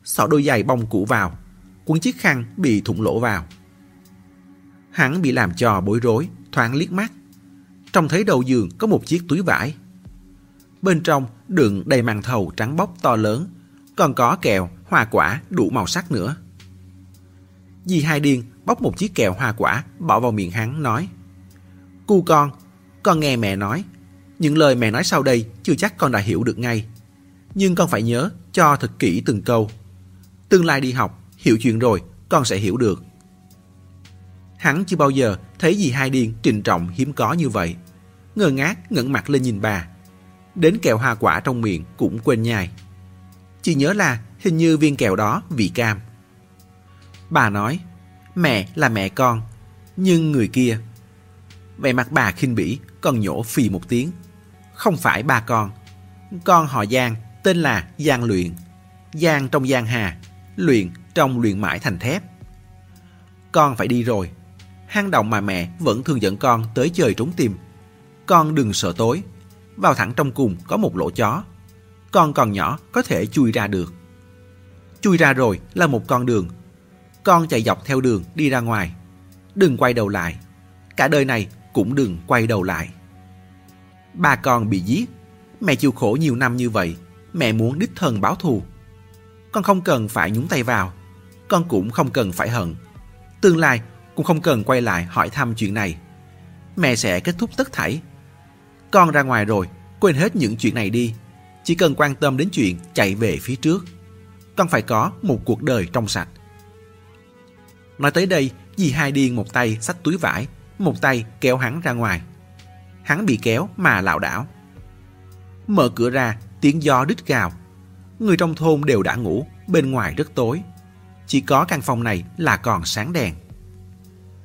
Xỏ đôi giày bông cũ vào cuốn chiếc khăn bị thủng lỗ vào. Hắn bị làm cho bối rối, thoáng liếc mắt. Trông thấy đầu giường có một chiếc túi vải. Bên trong đựng đầy màn thầu trắng bóc to lớn, còn có kẹo, hoa quả đủ màu sắc nữa. Dì Hai Điên bóc một chiếc kẹo hoa quả bỏ vào miệng hắn nói Cu con, con nghe mẹ nói. Những lời mẹ nói sau đây chưa chắc con đã hiểu được ngay. Nhưng con phải nhớ cho thật kỹ từng câu. Tương lai đi học, hiểu chuyện rồi, con sẽ hiểu được. Hắn chưa bao giờ thấy gì hai điên trình trọng hiếm có như vậy. Ngơ ngác ngẩng mặt lên nhìn bà. Đến kẹo hoa quả trong miệng cũng quên nhai. Chỉ nhớ là hình như viên kẹo đó vị cam. Bà nói, mẹ là mẹ con, nhưng người kia. Vẻ mặt bà khinh bỉ, còn nhổ phì một tiếng. Không phải ba con. Con họ Giang, tên là Giang Luyện. Giang trong Giang Hà, Luyện trong luyện mãi thành thép. Con phải đi rồi, hang động mà mẹ vẫn thường dẫn con tới chơi trốn tìm. Con đừng sợ tối, vào thẳng trong cùng có một lỗ chó. Con còn nhỏ có thể chui ra được. Chui ra rồi là một con đường. Con chạy dọc theo đường đi ra ngoài. Đừng quay đầu lại. Cả đời này cũng đừng quay đầu lại. Ba con bị giết. Mẹ chịu khổ nhiều năm như vậy. Mẹ muốn đích thân báo thù. Con không cần phải nhúng tay vào. Con cũng không cần phải hận. Tương lai cũng không cần quay lại hỏi thăm chuyện này. Mẹ sẽ kết thúc tất thảy. Con ra ngoài rồi, quên hết những chuyện này đi. Chỉ cần quan tâm đến chuyện chạy về phía trước. Con phải có một cuộc đời trong sạch. Nói tới đây, dì hai điên một tay xách túi vải, một tay kéo hắn ra ngoài. Hắn bị kéo mà lảo đảo. Mở cửa ra, tiếng gió đít gào. Người trong thôn đều đã ngủ, bên ngoài rất tối. Chỉ có căn phòng này là còn sáng đèn.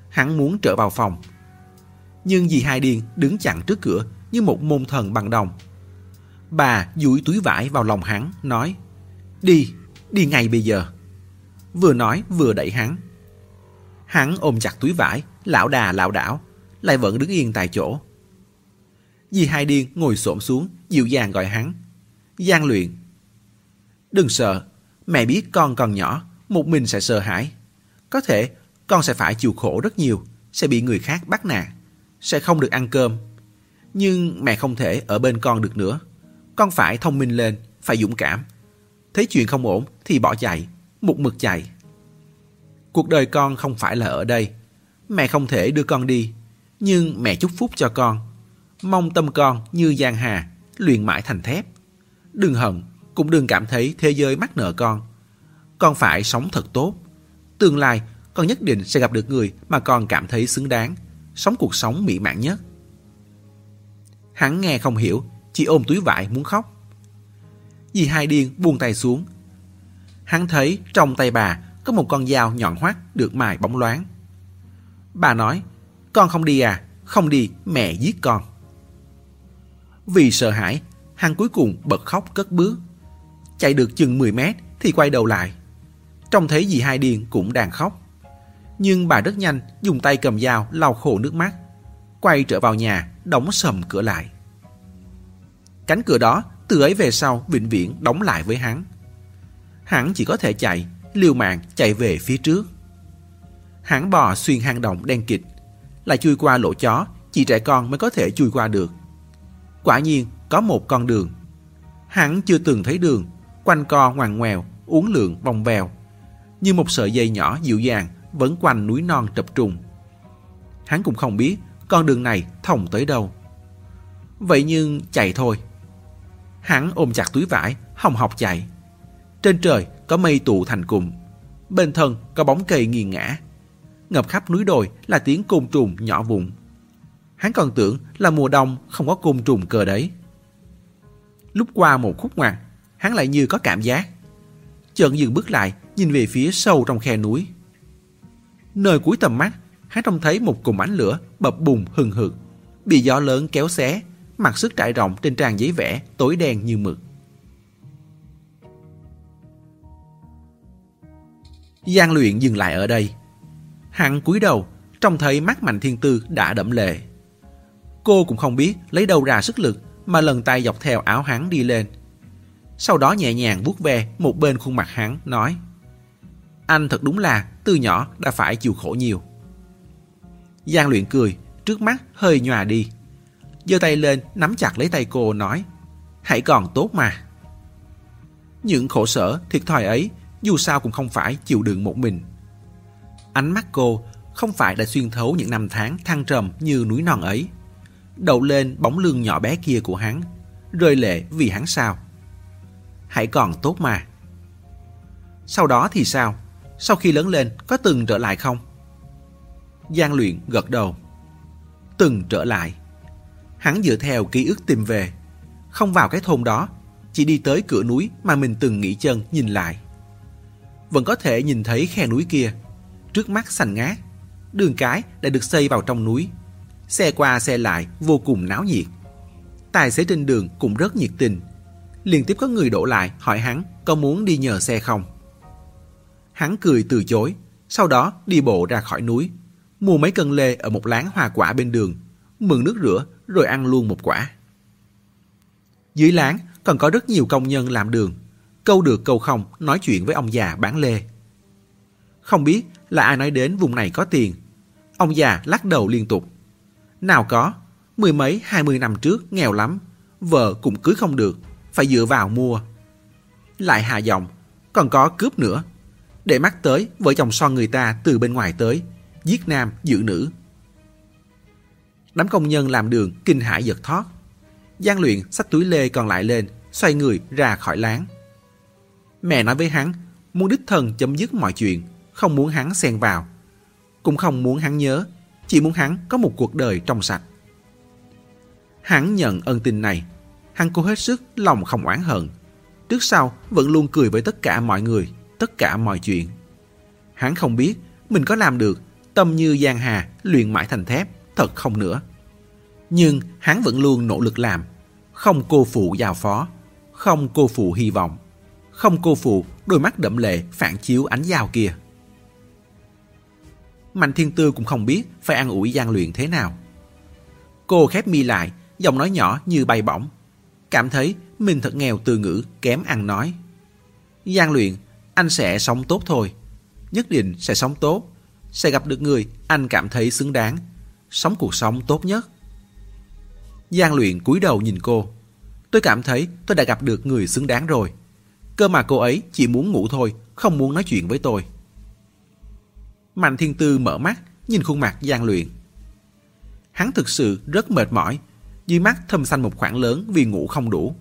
Hắn muốn trở vào phòng. Nhưng dì Hai Điên đứng chặn trước cửa như một môn thần bằng đồng. Bà duỗi túi vải vào lòng hắn, nói Đi, đi ngay bây giờ. Vừa nói vừa đẩy hắn. Hắn ôm chặt túi vải, lão đà lão đảo, lại vẫn đứng yên tại chỗ. Dì Hai Điên ngồi xổm xuống, dịu dàng gọi hắn. Giang luyện. Đừng sợ, mẹ biết con còn nhỏ, một mình sẽ sợ hãi. Có thể con sẽ phải chịu khổ rất nhiều, sẽ bị người khác bắt nạt, sẽ không được ăn cơm. Nhưng mẹ không thể ở bên con được nữa. Con phải thông minh lên, phải dũng cảm. Thấy chuyện không ổn thì bỏ chạy, một mực chạy. Cuộc đời con không phải là ở đây. Mẹ không thể đưa con đi, nhưng mẹ chúc phúc cho con. Mong tâm con như giang hà, luyện mãi thành thép. Đừng hận, cũng đừng cảm thấy thế giới mắc nợ con. Con phải sống thật tốt. Tương lai, con nhất định sẽ gặp được người mà con cảm thấy xứng đáng, sống cuộc sống mỹ mãn nhất. Hắn nghe không hiểu, chỉ ôm túi vải muốn khóc. Dì hai điên buông tay xuống. Hắn thấy trong tay bà có một con dao nhọn hoắt được mài bóng loáng. Bà nói, con không đi à, không đi, mẹ giết con. Vì sợ hãi, hắn cuối cùng bật khóc cất bước. Chạy được chừng 10 mét thì quay đầu lại. Trông thấy dì hai điền cũng đang khóc. Nhưng bà rất nhanh dùng tay cầm dao lau khổ nước mắt. Quay trở vào nhà, đóng sầm cửa lại. Cánh cửa đó từ ấy về sau vĩnh viễn đóng lại với hắn. Hắn chỉ có thể chạy, liều mạng chạy về phía trước. Hắn bò xuyên hang động đen kịch, lại chui qua lỗ chó, chỉ trẻ con mới có thể chui qua được. Quả nhiên có một con đường. Hắn chưa từng thấy đường, quanh co ngoằn ngoèo, uốn lượn vòng vèo, như một sợi dây nhỏ dịu dàng vẫn quanh núi non trập trùng. Hắn cũng không biết con đường này thông tới đâu. Vậy nhưng chạy thôi. Hắn ôm chặt túi vải, hồng học chạy. Trên trời có mây tụ thành cụm. Bên thân có bóng cây nghiêng ngã. Ngập khắp núi đồi là tiếng côn trùng nhỏ vụn. Hắn còn tưởng là mùa đông không có côn trùng cơ đấy. Lúc qua một khúc ngoặt, hắn lại như có cảm giác. Chợt dừng bước lại, nhìn về phía sâu trong khe núi. Nơi cuối tầm mắt, hắn trông thấy một cụm ánh lửa bập bùng hừng hực, bị gió lớn kéo xé, mặc sức trải rộng trên trang giấy vẽ tối đen như mực. Giang luyện dừng lại ở đây. Hắn cúi đầu, trông thấy mắt Mạnh Thiên Tư đã đẫm lệ. Cô cũng không biết lấy đâu ra sức lực mà lần tay dọc theo áo hắn đi lên. Sau đó nhẹ nhàng vuốt ve một bên khuôn mặt hắn, nói Anh thật đúng là từ nhỏ đã phải chịu khổ nhiều. Giang luyện cười, trước mắt hơi nhòa đi. giơ tay lên nắm chặt lấy tay cô nói Hãy còn tốt mà. Những khổ sở, thiệt thòi ấy dù sao cũng không phải chịu đựng một mình. Ánh mắt cô không phải đã xuyên thấu những năm tháng thăng trầm như núi non ấy. Đậu lên bóng lưng nhỏ bé kia của hắn, rơi lệ vì hắn sao. Hãy còn tốt mà. Sau đó thì sao? Sau khi lớn lên có từng trở lại không? Giang luyện gật đầu. Từng trở lại. Hắn dựa theo ký ức tìm về. Không vào cái thôn đó, chỉ đi tới cửa núi mà mình từng nghỉ chân nhìn lại vẫn có thể nhìn thấy khe núi kia. Trước mắt xanh ngát, đường cái đã được xây vào trong núi. Xe qua xe lại vô cùng náo nhiệt. Tài xế trên đường cũng rất nhiệt tình. Liên tiếp có người đổ lại hỏi hắn có muốn đi nhờ xe không. Hắn cười từ chối, sau đó đi bộ ra khỏi núi, mua mấy cân lê ở một láng hoa quả bên đường, mượn nước rửa rồi ăn luôn một quả. Dưới láng còn có rất nhiều công nhân làm đường câu được câu không nói chuyện với ông già bán lê. Không biết là ai nói đến vùng này có tiền. Ông già lắc đầu liên tục. Nào có, mười mấy hai mươi năm trước nghèo lắm, vợ cũng cưới không được, phải dựa vào mua. Lại hạ giọng, còn có cướp nữa. Để mắt tới, vợ chồng son người ta từ bên ngoài tới, giết nam, giữ nữ. Đám công nhân làm đường kinh hãi giật thoát. Giang luyện xách túi lê còn lại lên, xoay người ra khỏi láng. Mẹ nói với hắn, muốn đích thân chấm dứt mọi chuyện, không muốn hắn xen vào. Cũng không muốn hắn nhớ, chỉ muốn hắn có một cuộc đời trong sạch. Hắn nhận ân tình này, hắn cố hết sức lòng không oán hận. Trước sau vẫn luôn cười với tất cả mọi người, tất cả mọi chuyện. Hắn không biết mình có làm được tâm như giang hà luyện mãi thành thép, thật không nữa. Nhưng hắn vẫn luôn nỗ lực làm, không cô phụ giao phó, không cô phụ hy vọng không cô phụ đôi mắt đậm lệ phản chiếu ánh dao kia. Mạnh Thiên Tư cũng không biết phải ăn ủi gian luyện thế nào. Cô khép mi lại, giọng nói nhỏ như bay bổng. Cảm thấy mình thật nghèo từ ngữ, kém ăn nói. gian luyện, anh sẽ sống tốt thôi. Nhất định sẽ sống tốt. Sẽ gặp được người anh cảm thấy xứng đáng. Sống cuộc sống tốt nhất. gian luyện cúi đầu nhìn cô. Tôi cảm thấy tôi đã gặp được người xứng đáng rồi. Cơ mà cô ấy chỉ muốn ngủ thôi, không muốn nói chuyện với tôi. Mạnh Thiên Tư mở mắt, nhìn khuôn mặt gian luyện. Hắn thực sự rất mệt mỏi, dưới mắt thâm xanh một khoảng lớn vì ngủ không đủ.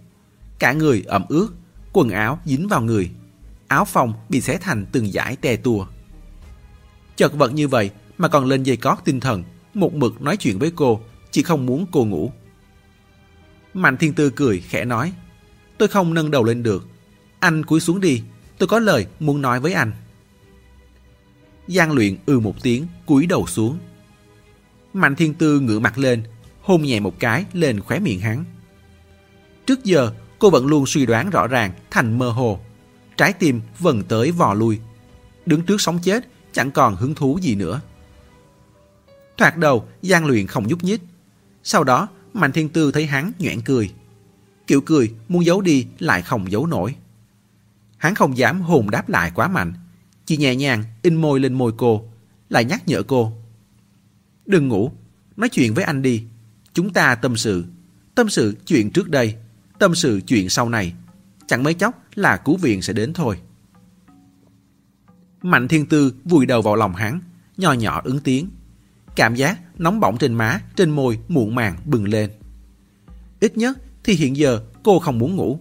Cả người ẩm ướt, quần áo dính vào người, áo phòng bị xé thành từng dải tè tua. Chật vật như vậy mà còn lên dây cót tinh thần, một mực nói chuyện với cô, chỉ không muốn cô ngủ. Mạnh Thiên Tư cười khẽ nói, tôi không nâng đầu lên được, anh cúi xuống đi, tôi có lời muốn nói với anh. Giang luyện ư ừ một tiếng, cúi đầu xuống. Mạnh thiên tư ngửa mặt lên, hôn nhẹ một cái lên khóe miệng hắn. Trước giờ, cô vẫn luôn suy đoán rõ ràng, thành mơ hồ. Trái tim vần tới vò lui. Đứng trước sống chết, chẳng còn hứng thú gì nữa. Thoạt đầu, gian luyện không nhúc nhích. Sau đó, Mạnh thiên tư thấy hắn nhoẻn cười. Kiểu cười muốn giấu đi lại không giấu nổi. Hắn không dám hồn đáp lại quá mạnh, chỉ nhẹ nhàng in môi lên môi cô, lại nhắc nhở cô. Đừng ngủ, nói chuyện với anh đi. Chúng ta tâm sự, tâm sự chuyện trước đây, tâm sự chuyện sau này. Chẳng mấy chốc là cứu viện sẽ đến thôi. Mạnh thiên tư vùi đầu vào lòng hắn, nhỏ nhỏ ứng tiếng. Cảm giác nóng bỏng trên má, trên môi muộn màng bừng lên. Ít nhất thì hiện giờ cô không muốn ngủ.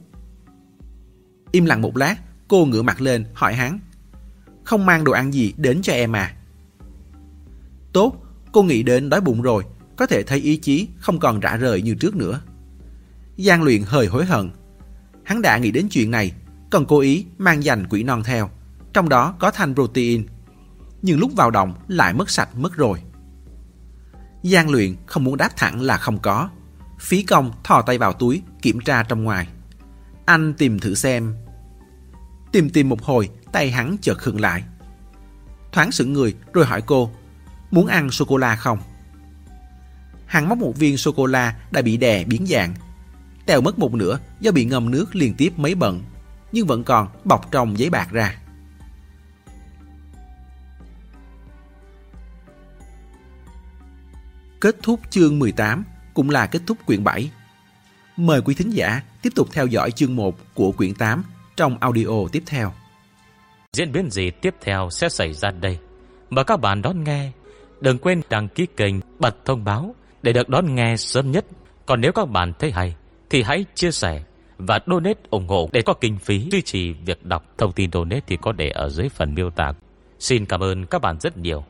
Im lặng một lát, Cô ngửa mặt lên hỏi hắn Không mang đồ ăn gì đến cho em à Tốt Cô nghĩ đến đói bụng rồi có thể thấy ý chí không còn rã rời như trước nữa. Giang luyện hơi hối hận. Hắn đã nghĩ đến chuyện này, còn cố ý mang dành quỷ non theo, trong đó có thanh protein. Nhưng lúc vào động lại mất sạch mất rồi. Giang luyện không muốn đáp thẳng là không có. Phí công thò tay vào túi, kiểm tra trong ngoài. Anh tìm thử xem. Tìm tìm một hồi, tay hắn chợt khựng lại. Thoáng sững người rồi hỏi cô, muốn ăn sô-cô-la không? Hắn móc một viên sô-cô-la đã bị đè biến dạng. Tèo mất một nửa do bị ngâm nước liên tiếp mấy bận, nhưng vẫn còn bọc trong giấy bạc ra. Kết thúc chương 18 cũng là kết thúc quyển 7. Mời quý thính giả tiếp tục theo dõi chương 1 của quyển 8 trong audio tiếp theo. Diễn biến gì tiếp theo sẽ xảy ra đây? Mời các bạn đón nghe. Đừng quên đăng ký kênh, bật thông báo để được đón nghe sớm nhất. Còn nếu các bạn thấy hay, thì hãy chia sẻ và donate ủng hộ để có kinh phí duy trì việc đọc. Thông tin donate thì có để ở dưới phần miêu tả. Xin cảm ơn các bạn rất nhiều.